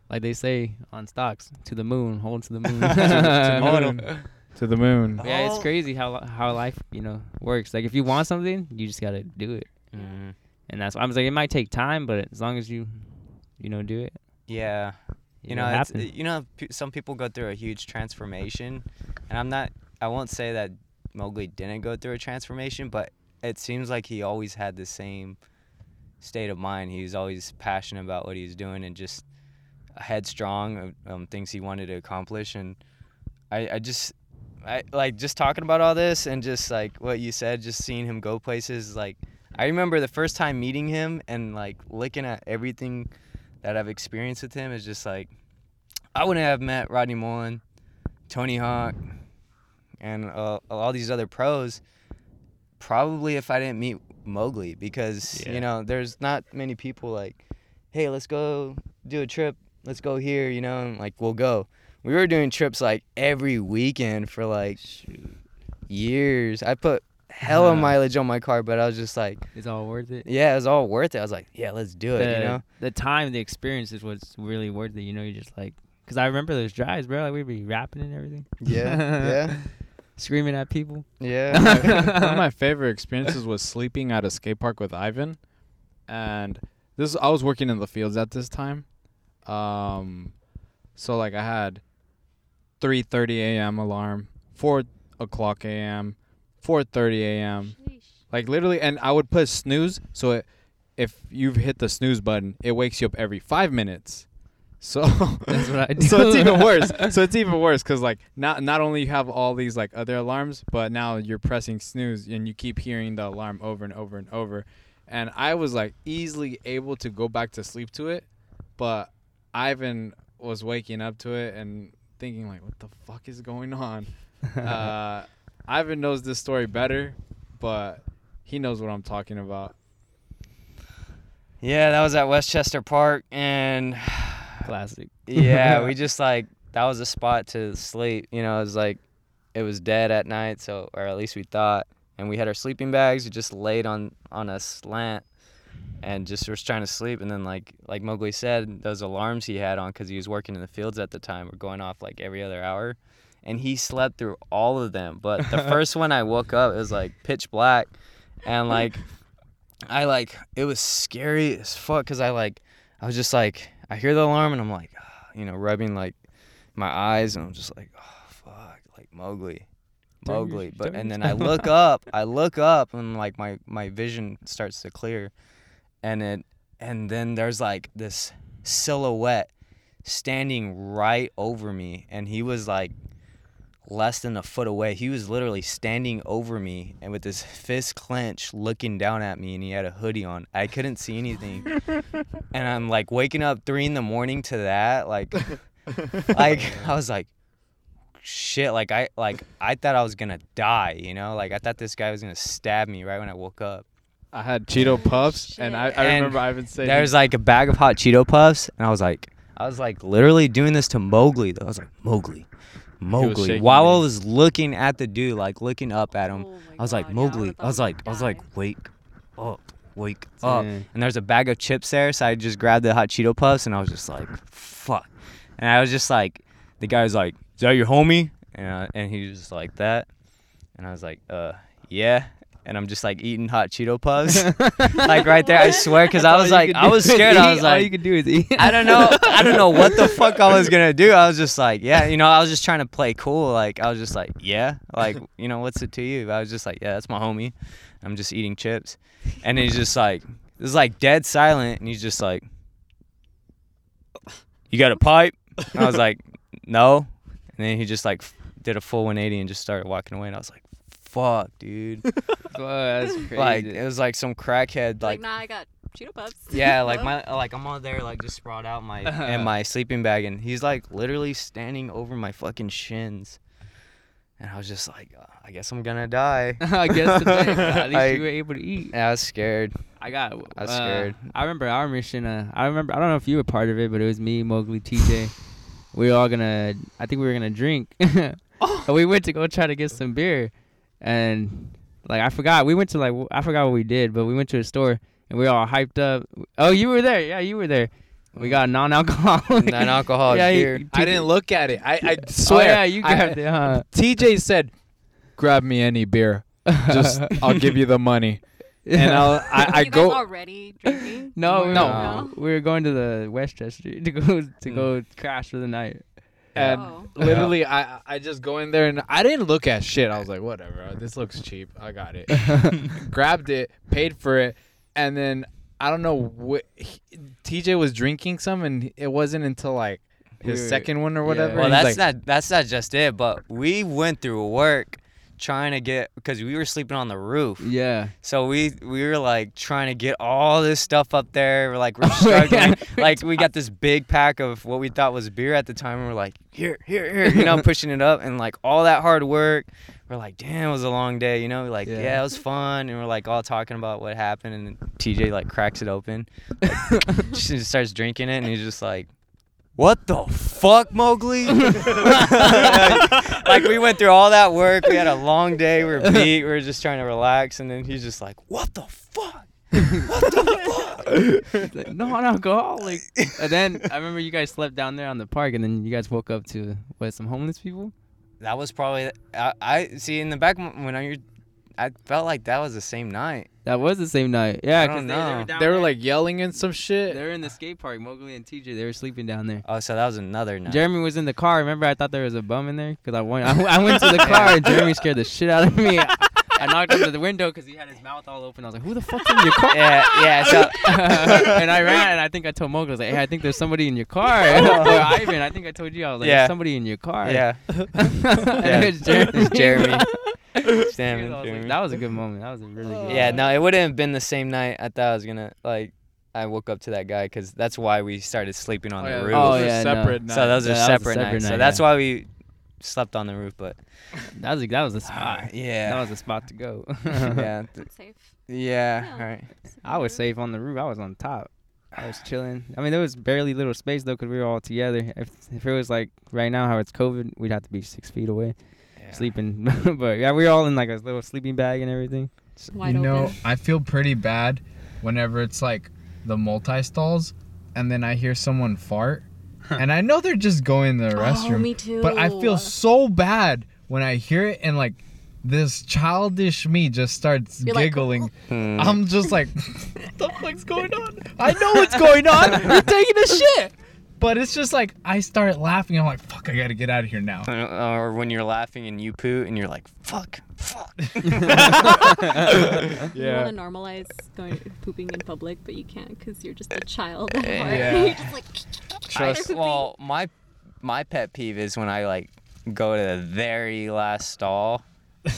S2: like they say on stocks, to the moon, hold to the moon.
S1: to the moon. To the moon.
S2: Yeah, it's crazy how how life you know works. Like if you want something, you just gotta do it,
S4: Mm-hmm.
S2: and that's why I was like it might take time, but as long as you, you know, do it,
S4: Yeah. You know, it's, you know, p- some people go through a huge transformation, and I'm not. I won't say that Mowgli didn't go through a transformation, but it seems like he always had the same state of mind. He was always passionate about what he was doing and just headstrong um, things he wanted to accomplish. And I, I just, I like just talking about all this and just like what you said, just seeing him go places. Like I remember the first time meeting him and like looking at everything that I've experienced with him is just like I wouldn't have met Rodney Mullen, Tony Hawk, and uh, all these other pros probably if I didn't meet Mowgli because
S2: Yeah.
S4: you know there's not many people like hey let's go do a trip. Let's go here you know and like we'll go. We were doing trips like every weekend for like years. I put hella
S2: Uh-huh.
S4: mileage on my car but I was just like
S2: it's all worth it.
S4: yeah it was all worth it I was like yeah let's do it
S2: the,
S4: you know
S2: the time, the experience is what's really worth it. You know, you just like, cause I remember those drives, bro. Like we'd be rapping and everything.
S4: yeah yeah.
S2: Screaming at people.
S4: yeah
S1: One of my favorite experiences was sleeping at a skate park with Ivan, and this I was working in the fields at this time, um, so like I had 3:30 a.m. alarm, four o'clock a.m., 4:30 a.m. Like literally, and I would put snooze. So it, if you've hit the snooze button, it wakes you up every five minutes. So
S2: That's what I do.
S1: so it's even worse. So it's even worse because like not not only you have all these like other alarms, but now you're pressing snooze and you keep hearing the alarm over and over and over. And I was like easily able to go back to sleep to it, but Ivan was waking up to it and thinking like, what the fuck is going on? uh, Ivan knows this story better, but he knows what I'm talking about.
S4: Yeah, that was at Westchester Park, and
S2: Classic.
S4: yeah, we just like that was a spot to sleep. You know, it was like it was dead at night, so or at least we thought. And we had our sleeping bags. We just laid on on a slant and just was trying to sleep. And then like like Mowgli said, those alarms he had on because he was working in the fields at the time were going off like every other hour. And he slept through all of them. But the first one I woke up, it was like pitch black, and like I like it was scary as fuck because I like I was just like I hear the alarm and I'm like ah, you know rubbing like my eyes and I'm just like oh fuck like Mowgli Mowgli. But and then I look up I look up and like my my vision starts to clear. And it and then there's like this silhouette standing right over me. And he was like less than a foot away. He was literally standing over me and with his fist clenched looking down at me and he had a hoodie on. I couldn't see anything. and I'm like waking up three in the morning to that. Like like I was like shit like I like I thought I was gonna die, you know? Like I thought this guy was gonna stab me right when I woke up.
S1: I had Cheeto puffs, and I, remember I
S4: And
S1: remember Ivan saying,
S4: There's like a bag of hot Cheeto puffs, and I was like, I was like literally doing this to Mowgli. Though I was like, Mowgli, Mowgli.
S1: shaking
S4: While I was looking at the dude, like looking up at him,
S3: Oh
S4: I was like,
S3: God, yeah,
S4: Mowgli.
S3: would've
S4: I was like,
S3: you'd
S4: I was like, wake up, wake up.
S2: Dang.
S4: And there's a bag of chips there, so I just grabbed the hot Cheeto puffs, and I was just like, fuck. And I was just like, the guy was like, is that your homie? And uh, and he was just like that, and I was like, uh, yeah. And I'm just like eating hot Cheeto puffs, like right there. I swear, because I was like, I was scared. I was
S2: all you could do is eat.
S4: I don't know, I don't know what the fuck I was gonna do. I was just like, yeah, you know, I was just trying to play cool. Like I was just like, yeah, like you know, what's it to you? I was just like, yeah, that's my homie. I'm just eating chips, and he's just like, is like dead silent, and he's just like, you got a pipe? And I was like, no, and then he just like did a full 180 and just started walking away, and I was like, fuck, dude.
S2: Whoa, that's crazy.
S4: like it was like some crackhead,
S3: Like,
S4: like
S3: nah, I got Cheeto Puffs.
S4: yeah, like my like I'm on there like just sprawled out my in my sleeping bag and he's like literally standing over my fucking shins. And I was just like, uh, I guess I'm gonna die.
S2: I guess today, but at least
S4: I-
S2: you were able to eat.
S4: Yeah, I was scared.
S2: I got.
S4: I was
S2: uh,
S4: scared.
S2: I remember our mission. Uh, I remember. I don't know if you were part of it, but it was me, Mowgli, TJ. we were all gonna. I think we were gonna drink.
S4: Oh.
S2: and we went to go try to get some beer, and like I forgot. We went to like I forgot what we did, but we went to a store and we were all hyped up. Oh, you were there. Yeah, you were there. We mm. got non-alcoholic.
S4: Non-alcoholic
S2: Yeah, you-
S4: beer.
S2: you-
S1: I didn't look at it. I, I
S2: Oh
S1: swear.
S2: yeah, you
S1: I-
S2: grabbed it, huh?
S1: TJ said, "Grab me any beer. Just I'll give you the money." And I'll, I, I go.
S3: already drinking?
S2: No,
S3: Or
S2: no, we were going to the Westchester to go to mm. go crash for the night.
S1: And
S3: Oh.
S1: literally, I I just go in there and I didn't look at shit. I was like, whatever. This looks cheap. I got it. Grabbed it, paid for it, and then I don't know what he, TJ was drinking some, and it wasn't until like his
S2: We were-
S1: second one or
S2: yeah.
S1: whatever.
S4: Well, that's
S1: like,
S4: not that's not just it, but we went through work trying to get because we were sleeping on the roof.
S2: Yeah.
S4: So we we were like trying to get all this stuff up there. We're like we're
S2: Oh,
S4: struggling. like we got this big pack of what we thought was beer at the time, and we're like, here, here, here, you know, pushing it up, and like all that hard work. We're like, damn, it was a long day, you know. Like, yeah,
S2: Yeah.
S4: it was fun, and we're like all talking about what happened, and TJ like cracks it open, like, just starts drinking it, and he's just like. What the fuck, Mowgli? like we went through all that work. We had a long day. We were beat. We were just trying to relax, and then he's just like, "What the fuck? What the fuck?"
S2: He's like, non-alcoholic. and then I remember you guys slept down there on the park, and then you guys woke up to what some homeless people.
S4: That was probably. I, I see in the back m- when I, I felt like that was the same night.
S2: That was the same night. Yeah,
S4: I
S2: 'cause
S4: don't
S2: they, they were down
S1: they were
S2: there.
S1: like yelling and some shit.
S2: they were in the skate park. Mowgli and TJ, they were sleeping down there.
S4: Oh, so that was another night.
S2: Jeremy was in the car. Remember, I thought there was a bum in there because I went. I, I went to the car and Jeremy scared the shit out of me. I, I knocked on the window because he had his mouth all open. I was like, "Who the fuck's in your car?"
S4: yeah, yeah. So
S2: and I ran and I think I told Mowgli, I was like, "Hey, I think there's somebody in your car." or Ivan, I think I told you. I was like,
S4: Yeah.
S2: Somebody in your car."
S4: yeah,
S2: And it's Jeremy.
S4: It's Jeremy.
S2: I was
S4: Damn
S2: like, that was a good moment. That was a really good.
S4: Yeah, no, it wouldn't have been the same night. I thought I was gonna like. I woke up to that guy because that's why we started sleeping on
S1: Oh,
S4: the
S1: yeah,
S4: roof.
S2: Oh,
S1: those are
S2: yeah, no.
S1: separate
S4: So those
S2: Yeah,
S4: are
S2: that was a
S4: separate,
S2: separate
S4: nights. So that's
S2: yeah.
S4: why we slept on the roof. But
S2: that was that was a spot.
S4: Ah, yeah,
S2: That was a spot to go.
S4: yeah, th-
S3: Safe.
S4: yeah.
S3: Yeah.
S4: All right.
S2: I was safe on the roof. I was on top. I was chilling. I mean, there was barely little space though, cause we were all together. If if it was like right now how it's COVID, we'd have to be six feet away
S4: Yeah.
S2: Sleeping. but yeah, we were all in like a little sleeping bag and everything.
S3: Wide
S1: you know,
S3: open.
S1: I feel pretty bad whenever it's like the multi stalls, and then I hear someone fart, and I know they're just going to the
S3: Oh, me too.
S1: But I feel so bad when I hear it, and like this childish me just starts
S3: You're like,
S1: giggling.
S4: Hmm.
S1: I'm just like, what the fuck's going on? I know what's going on. You're taking a shit. But it's just like I start laughing. I'm like, fuck, I gotta get out of here now.
S4: Or when you're laughing and you poo and you're like, fuck, fuck. yeah.
S3: You want to normalize going pooping in public, but you can't because you're just a child. at eh, heart.
S1: Yeah.
S3: you're just like.
S4: Trust. Well, my my pet peeve is when I like go to the very last stall,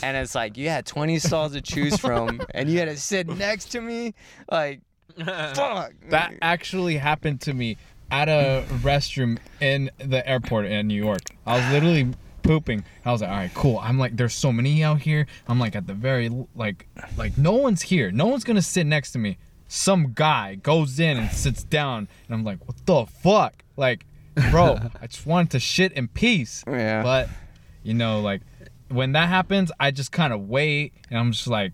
S4: and it's like you had 20 stalls to choose from, and you had to sit next to me. Like, fuck.
S1: That actually happened to me at a restroom in the airport in New York. I was literally pooping. I was like, all right, cool. I'm like, there's so many out here. I'm like at the very like like no one's here. No one's gonna sit next to me. Some guy goes in and sits down, and I'm like, what the fuck? Like, bro, I just wanted to shit in peace.
S4: Yeah.
S1: But you know, like when that happens, I just kind of wait, and I'm just like.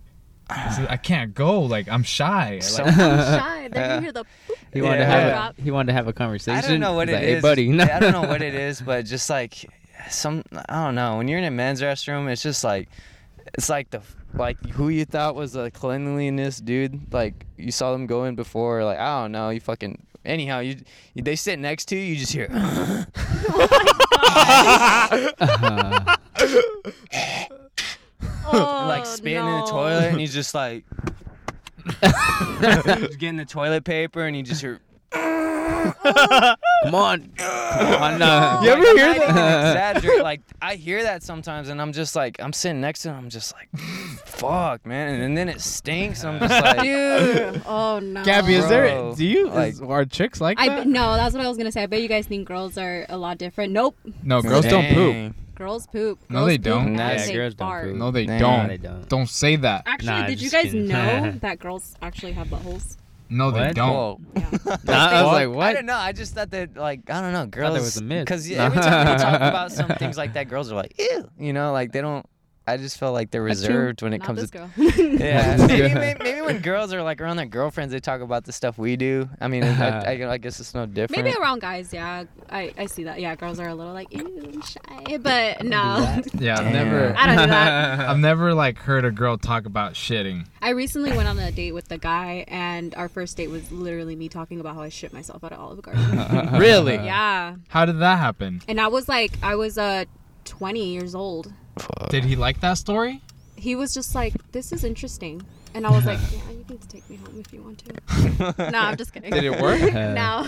S1: I can't go. Like I'm shy.
S4: So-
S1: Like,
S3: I'm shy. Then you hear the. Boop.
S2: He wanted to have
S3: Drop.
S2: a, he wanted to have a conversation.
S4: I don't know what
S2: He's
S4: it
S2: like,
S4: is.
S2: Hey, buddy.
S4: Yeah, I don't know what it is, but just like some, I don't know. When you're in a men's restroom, it's just like, it's like the like who you thought was a cleanliness dude. Like you saw them go in before. Like I don't know. You fucking. Anyhow, you, you they sit next to you. You just hear.
S2: Uh,
S3: Oh,
S4: like spitting in the toilet, and he's just like, just getting the toilet paper, and he just hear.
S2: come on. Come on. No.
S1: You ever
S4: Like,
S1: hear that?
S4: exaggerate- Like I hear that sometimes, and I'm just like, I'm sitting next to him. I'm just like, fuck, man, and then it stinks. I'm just like,
S3: Dude. Oh no.
S1: Gabby, is there? Do you?
S4: like-
S1: is, are chicks like
S3: I
S1: that?
S3: no, that's what I was gonna say. I bet you guys think girls are a lot different. Nope,
S1: no, girls don't poop.
S4: Dang.
S3: girls poop.
S1: No, they
S3: poop
S1: don't.
S3: and
S4: Nah,
S3: they
S2: girls don't poop.
S1: No, they
S4: Nah,
S1: don't.
S2: they don't.
S1: Don't say that.
S3: Actually,
S2: Nah,
S3: did you guys
S2: kidding.
S3: know that girls actually have buttholes?
S1: No, they don't.
S3: Yeah.
S2: Nah, I was like, what?
S4: I don't know. I just thought that, like, I don't know, girls.
S2: there was a myth.
S4: Because every time we talk about some things like that, girls are like, ew. You know, like they don't. I just feel like they're
S3: That's true.
S4: reserved when it
S3: Not
S4: comes
S3: this
S4: to.
S3: girl.
S4: Yeah, maybe, maybe maybe when girls are like around their girlfriends, they talk about the stuff we do. I mean, I, I, I guess it's no different.
S3: Maybe around guys, yeah. I, I see that. Yeah, girls are a little like, ew, shy. But no.
S1: Yeah, I've never.
S3: I don't do that.
S1: I've never like heard a girl talk about shitting.
S3: I recently went on a date with the guy, and our first date was literally me talking about how I shit myself out at Olive Garden.
S1: Really?
S3: yeah.
S1: How did that happen?
S3: And I was like, I was uh 20 years old.
S1: Did he like that story?
S3: He was just like, this is interesting. And I was like, yeah, you can take me home if you want to. no, I'm just kidding.
S1: Did it work?
S3: no,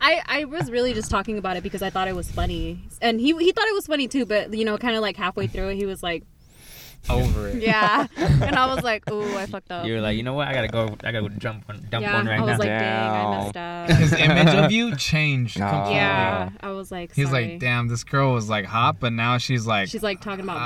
S3: I, I was really just talking about it because I thought it was funny. And he, he thought it was funny too, but, you know, kind of like halfway through it, he was like,
S1: Over it.
S3: yeah. and I was like, ooh, I fucked up.
S2: You were like, you know what? I gotta go. I gotta go jump one, dump
S3: yeah,
S2: one right now."
S3: I was
S2: now.
S3: like, dang, I messed up.
S1: His image of you changed
S4: No.
S1: completely.
S3: yeah, I was like,
S1: He's
S3: sorry.
S1: like, damn, this girl was like hot, but now she's like,
S3: She's like talking about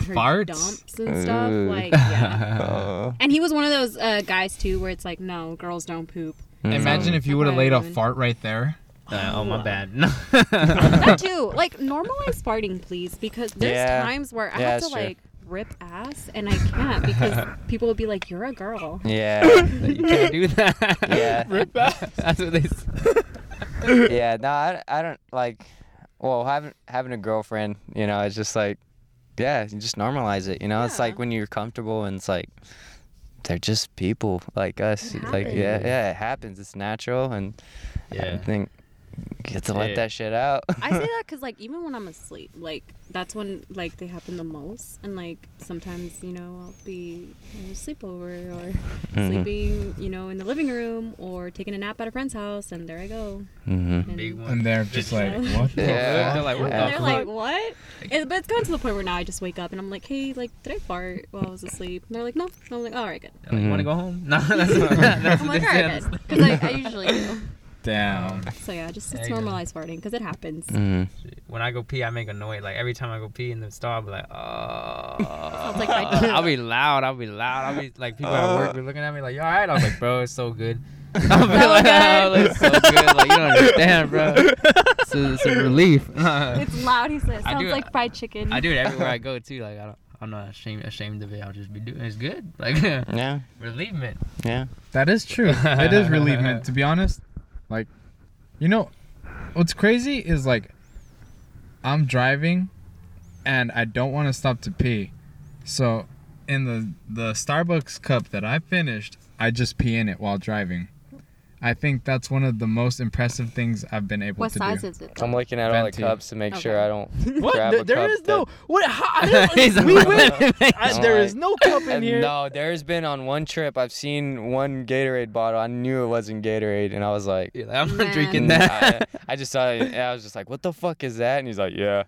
S1: uh,
S3: her
S1: farts.
S3: dumps and stuff.
S4: Ooh.
S3: Like, yeah.
S4: Uh,
S3: And he was one of those uh, guys too, where it's like, no, girls don't poop.
S1: Imagine if you would have laid a fart right there.
S2: Uh, oh my bad.
S3: that too. Like normalize farting, please, because there's
S4: Yeah.
S3: times where I
S4: Yeah,
S3: have
S4: that's
S3: to
S4: true.
S3: like rip ass and I can't because people will be like, "You're a girl."
S4: yeah,
S2: you can't do that.
S4: Yeah.
S2: Rip ass. That's what they. s-
S4: yeah. No, I, I don't like. Well, having having a girlfriend, you know, it's just like, yeah, you just normalize it. You know, it's like when you're comfortable and it's like. They're just people like us.
S3: It
S4: like yeah,
S3: happens.
S4: yeah, it happens. It's natural, and
S2: yeah.
S4: I think you get to let
S2: Yeah.
S4: that shit out.
S3: I say that because like even when I'm asleep, like that's when like they happen the most, and like sometimes you know I'll be in a sleepover or
S4: Mhm.
S3: sleeping, you know, in the living room or taking a nap at a friend's house, and there I go.
S4: Mm-hmm.
S3: And,
S2: Big one.
S1: And they're just like,
S3: Yeah.
S1: what
S4: Yeah.
S2: They're like, what
S4: Yeah.
S3: they're like, "What?" It, but it's gotten to the point where now I just wake up and I'm like, "Hey, like, did I fart while I was asleep?" And they're like, "No." And I'm like, "All right, good."
S2: Like, you want to go home? No, that's not. that's
S3: I'm
S2: what
S3: like,
S2: they
S3: "All
S2: say.
S3: right, good," because I, I usually do.
S1: Damn.
S3: So yeah, just
S2: There
S3: it's
S2: you go.
S3: normalize farting because it happens.
S4: Mm-hmm.
S2: When I go pee, I make a noise. Like every time I go pee in the stall, I'll be like, oh.
S3: Like
S2: I'll be loud. I'll be loud. I'll be like, people at work be looking at me like, you all right? I was like, bro, it's so good. I'll be
S3: So
S2: like,
S3: good.
S2: oh, it's so good. Like you don't understand, bro. It's a, it's a relief.
S3: It's loud. He says. Sounds
S2: do-
S3: like fried chicken.
S2: I do it everywhere I go too. Like I don't, I'm not ashamed ashamed of it. I'll just be doing. It's good. Like
S4: Yeah,
S2: relievement.
S4: yeah.
S1: That is true. it is relievement, to be honest. Like, you know, what's crazy is like, I'm driving, and I don't want to stop to pee, so in the the Starbucks cup that I finished, I just pee in it while driving. I think that's one of the most impressive things I've been able
S3: what
S1: to
S3: size
S1: do.
S3: is it?
S4: I'm looking at all the cups to make sure I don't
S5: What?
S4: grab
S5: There-
S4: a cup
S5: is
S4: that-
S5: no. What? How, I don't-
S2: He's
S5: we
S2: like-
S5: went. I, there is no cup in here.
S4: no, there's been on one trip I've seen one Gatorade bottle. I knew it wasn't Gatorade, and I was like,
S2: You're I'm not drinking that.
S4: I, I just saw it. I was just like, what the fuck is that? And he's like, yeah,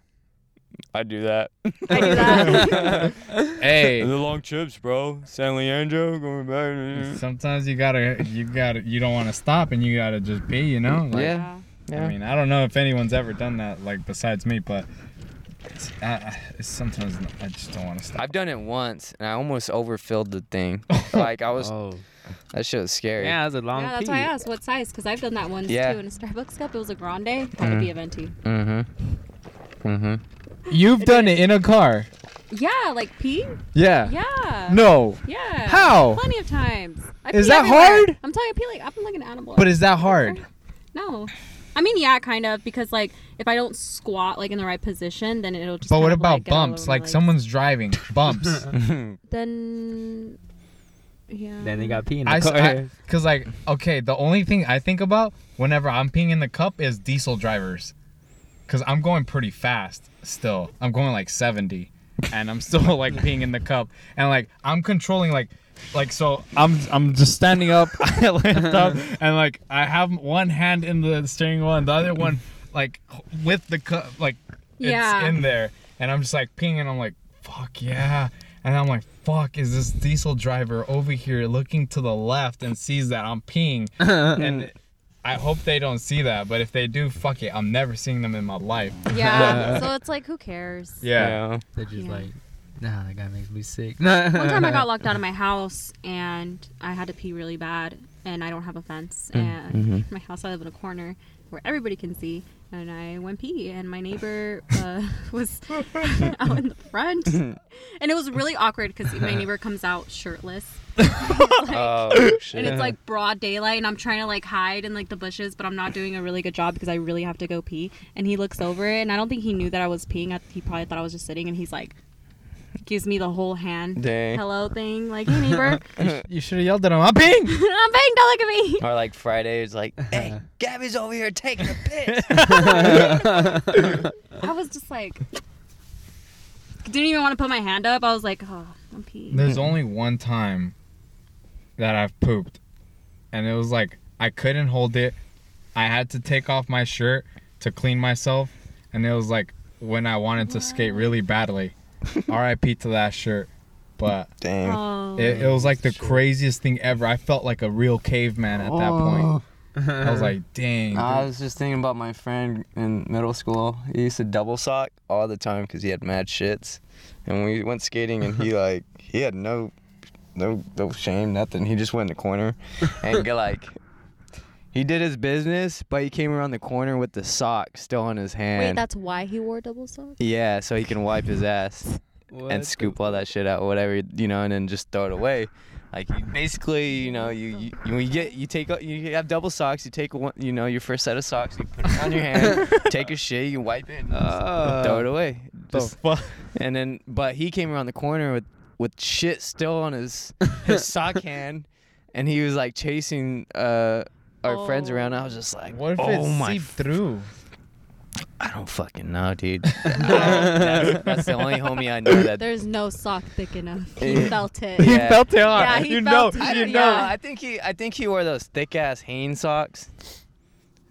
S4: I do that.
S3: I do that.
S1: Hey,
S4: the long trips, bro. San Leandro going back.
S1: sometimes you gotta, you gotta, you don't want to stop, and you gotta just be, You know? Like,
S4: Yeah.
S1: I mean, I don't know if anyone's ever done that, like besides me, but it's, uh, it's sometimes I just don't want to stop.
S4: I've done it once, and I almost overfilled the thing. like I was,
S2: Oh.
S4: that shit was scary.
S2: Yeah, that's a long
S3: yeah, that's
S2: pee.
S3: why I asked what size, because I've done that once
S4: Yeah.
S3: too in a Starbucks cup. It was a grande. Had to be a venti.
S4: Mm-hmm. Mm-hmm.
S1: You've done it in a car.
S3: Yeah, like pee.
S1: Yeah.
S3: Yeah.
S1: No.
S3: Yeah.
S1: How?
S3: Plenty of times. I
S1: Is
S3: pee
S1: that
S3: everywhere.
S1: hard?
S3: I'm telling you, I pee like I'm like an animal.
S1: But is that hard?
S3: No. I mean, yeah, kind of, because like if I don't squat like in the right position, then it'll just.
S1: But what
S3: of,
S1: about
S3: like,
S1: bumps?
S3: over
S1: Like someone's driving. Bumps.
S3: Then. Yeah.
S2: Then they got pee in the
S1: I, s-
S2: car.
S1: I- Cause like, okay, the only thing I think about whenever I'm peeing in the cup is diesel drivers. Cause I'm going pretty fast still. I'm going like 70, and I'm still like peeing in the cup, and like I'm controlling like, like so I'm I'm just standing up, I lift up, and like I have one hand in the steering wheel and the other one like with the cup like
S3: Yeah.
S1: in there, and I'm just like peeing, and I'm like, fuck yeah. And I'm like, fuck, is this diesel driver over here looking to the left and sees that I'm peeing? and I hope they don't see that, but if they do, fuck it. I'm never seeing them in my life.
S3: Yeah. so it's like, who cares?
S1: Yeah.
S2: They're just
S3: Yeah.
S2: like, nah, that guy makes me sick.
S3: One time I got locked out of my house and I had to pee really bad, and I don't have a fence, and my house I live in a corner where everybody can see, and I went pee, and my neighbor uh, was out in the front, and it was really awkward because my neighbor comes out shirtless. Like-
S4: Oh shit.
S3: and it's like broad daylight and i'm trying to like hide in like the bushes but i'm not doing a really good job because i really have to go pee and he looks over it, and i don't think he knew that i was peeing I- he probably thought i was just sitting and he's like gives me the whole hand
S4: Dang.
S3: hello thing like hey neighbor
S1: You should have yelled at him. I'm peeing.
S3: i'm peeing don't look at me
S4: Or like Friday, it's like, hey, Gabby's over here taking a piss.
S3: i was just like didn't even want to put my hand up i was like oh i'm peeing
S1: There's only one time that I've pooped, and it was like I couldn't hold it. I had to take off my shirt to clean myself, and it was like when I wanted to skate really badly. R.I.P. to that shirt, but
S4: Damn.
S3: oh
S1: it, it was like the craziest thing ever. I felt like a real caveman at that point. Oh. I was like, dang.
S4: I was just thinking about my friend in middle school. He used to double sock all the time because he had mad shits. And we went skating, and he like he had no, no, no shame, nothing. He just went in the corner, and get like, he did his business, but he came around the corner with the sock still in his hand.
S3: wait that's why he wore double socks
S4: yeah, so he can wipe his ass and scoop all that shit out, whatever you know, and then just throw it away. Like you basically, you know, you you, you, you get you take you have double socks. You take one, you know, your first set of socks. You put it on your hand. take a shit. You wipe it. And
S2: Oh.
S4: throw it away.
S1: The fuck?
S4: and then, but he came around the corner with with shit still on his his sock hand, and he was like chasing uh our friends around. I was just like,
S1: What if
S4: oh
S1: it
S4: my,
S1: seeped through?
S4: I don't fucking know, dude. that's, that's the only homie I know that.
S3: there's no sock thick enough he
S4: Yeah.
S3: felt it
S4: He Yeah.
S1: felt it
S3: Yeah, he
S1: you
S3: felt
S1: know.
S3: it.
S4: I
S1: You
S4: don't
S1: know.
S4: know.
S3: Yeah.
S4: I think he I think he wore those thick ass Hanes socks.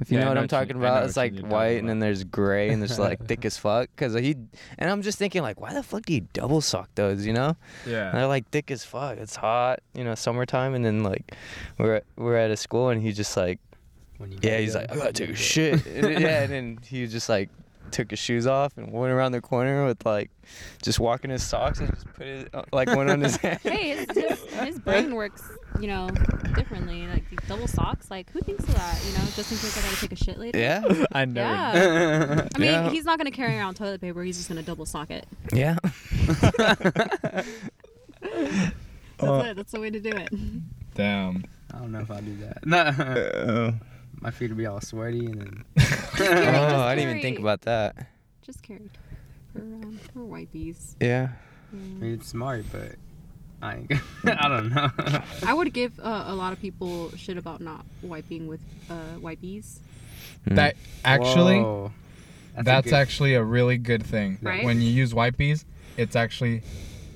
S4: If you
S1: Yeah,
S4: know what I'm
S1: what you-
S4: talking about, it's like white and then there's gray and there's like thick as fuck. Cause he and I'm just thinking like, why the fuck do you double sock those? You know, And
S1: Yeah.
S4: they're like thick as fuck. It's hot, you know, summertime, and then like we're at, we're at a school and he's just like,
S2: When you
S4: yeah, he's
S2: go.
S4: like, I gotta take a shit. And, yeah, and then he was just like took his shoes off and went around the corner with like just walking his socks and just put it uh, like one on his head.
S3: Hey, his, his, his brain works, you know, differently. Like these double socks. Like who thinks of that? You know, just in case I gotta take a shit later.
S4: Yeah,
S1: I know.
S3: Yeah. I mean,
S4: Yeah.
S3: he's not gonna carry around toilet paper. He's just gonna double sock it.
S4: yeah.
S3: That's
S1: Uh,
S3: it. That's the way to do it.
S1: Damn.
S2: I don't know if I'll do that. No.
S4: oh,
S2: My feet will be all sweaty and then.
S3: carry- just
S4: I didn't even think about that.
S3: Just carry for um, for wipies.
S4: Yeah.
S2: I mean, it's smart, but I ain't. I don't know.
S3: I would give uh, a lot of people shit about not wiping with uh, wipies.
S1: That actually,
S2: Whoa. a
S1: that's,
S2: good-
S1: actually a really good thing.
S3: Right?
S1: When you use wipies, it's actually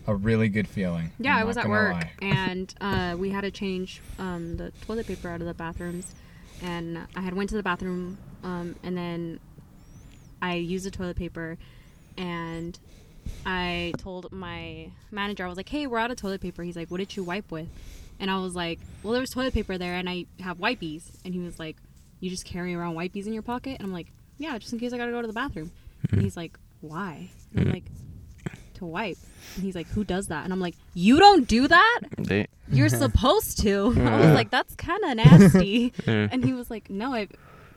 S1: a really good feeling.
S3: Yeah,
S1: I'm
S3: I was
S1: not
S3: at
S1: gonna
S3: work
S1: lie.
S3: and uh, we had to change um, the toilet paper out of the bathrooms, and I had went to the bathroom um, and then I used the toilet paper, and I told my manager I was like, "Hey, we're out of toilet paper." He's like, "What did you wipe with?" And I was like, "Well, there was toilet paper there, and I have wipies." And he was like, "You just carry around wipies in your pocket?" And I'm like, "Yeah, just in case I gotta go to the bathroom." And he's like, "Why?" And I'm like, "To wipe." And he's like, "Who does that?" And I'm like, "You don't do that?
S4: They,
S3: You're supposed to." I was like, "That's kind of nasty."
S4: Mm.
S3: And he was like, "No, I,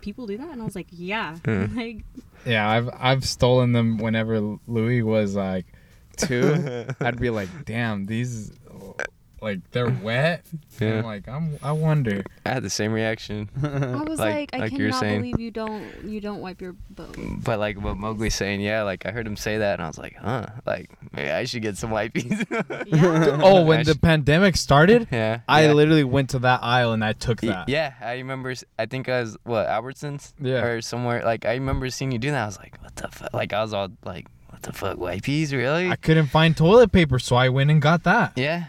S3: people do that." And I was like, "Yeah."
S4: Mm.
S3: Like,
S1: Yeah, I've I've stolen them whenever Louis was like two. I'd be like, damn, these like they're wet.
S4: Yeah.
S1: I'm like, I'm I wonder.
S4: I had the same reaction.
S3: I was
S4: Like-
S3: like, I
S4: like you were
S3: cannot
S4: saying.
S3: believe you don't you don't wipe your boat.
S4: But like what Mowgli's saying, yeah, like I heard him say that, and I was like, huh, like maybe I should get some wipies.
S3: Yeah.
S1: Oh, when
S4: I
S1: the
S4: sh-
S1: pandemic started,
S4: yeah,
S1: I
S4: yeah.
S1: literally went to that aisle and I took that.
S4: Yeah, I remember. I think I was what Albertsons,
S1: Yeah.
S4: or somewhere. Like I remember seeing you do that. I was like, what the fuck? Like I was all like, what the fuck, wipies, really?
S1: I couldn't find toilet paper, so I went and got that.
S4: yeah,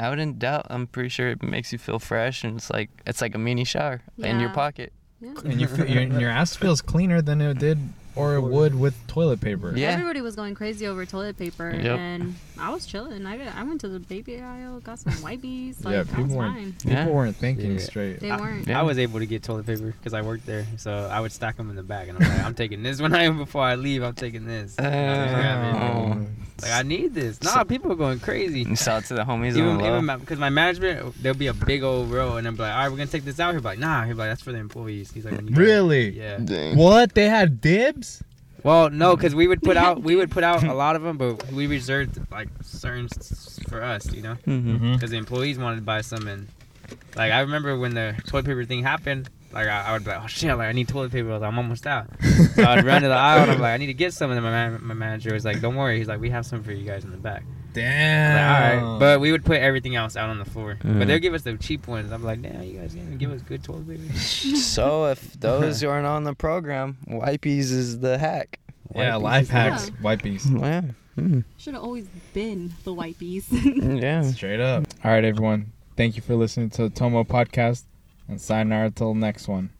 S4: I wouldn't doubt. I'm pretty sure it makes you feel fresh, and it's like it's like a mini shower in your pocket.
S3: Yeah.
S1: And you feel, your, your ass feels cleaner than it did or it would with toilet paper.
S4: Yeah.
S3: Everybody was going crazy over toilet paper,
S4: Yep.
S3: and I was chilling. I, I went to the baby aisle, got some wipies. Like,
S1: Yeah, people weren't-
S3: fine.
S1: People
S4: Yeah.
S1: weren't thinking
S2: Yeah.
S1: straight.
S3: They weren't.
S4: Yeah.
S2: I was able to get toilet paper because I worked there, so I would stack them in the bag, and I'm like, I'm taking this when I before I leave. I'm taking this. And I just grab it. Like I need this. Nah,
S4: So-
S2: people are going crazy.
S4: You sell it to the homies
S2: Even
S4: on the low.
S2: even because my, management, there'll be a big old row, and I'm like, all right, we're gonna take this out. He'll be like, nah. He'll be like, that's for the employees. He's like, when you guys-
S1: Really?
S2: Yeah.
S4: Dang.
S1: What? They had dibs?
S2: Well, no, because we would put out we would put out a lot of them, but we reserved like certain s- for us, you know,
S4: Mhm.
S1: Mm-hmm.
S2: because the employees wanted to buy some, and like I remember when the toilet paper thing happened. Like I, I would be like, oh shit, like I need toilet paper. I was like, I'm almost out. So I'd run to the aisle and I'm like, I need to get some. And then my, man, my manager was like, don't worry. He's like, we have some for you guys in the back. I'm
S1: Damn.
S2: like, all right. But we would put everything else out on the floor.
S4: Mhm.
S2: But they'll give us the cheap ones. I'm like, damn, you guys gonna give us good toilet paper?
S4: So if those aren't on the program, wipies is the hack.
S1: yeah,
S2: Wipies
S1: life
S2: is-
S1: hacks, wipies.
S4: Yeah. Mm.
S3: Should have always been the wipies.
S4: Yeah.
S1: Straight up. All right, everyone. Thank you for listening to the Tomo podcast and sayonara till next one.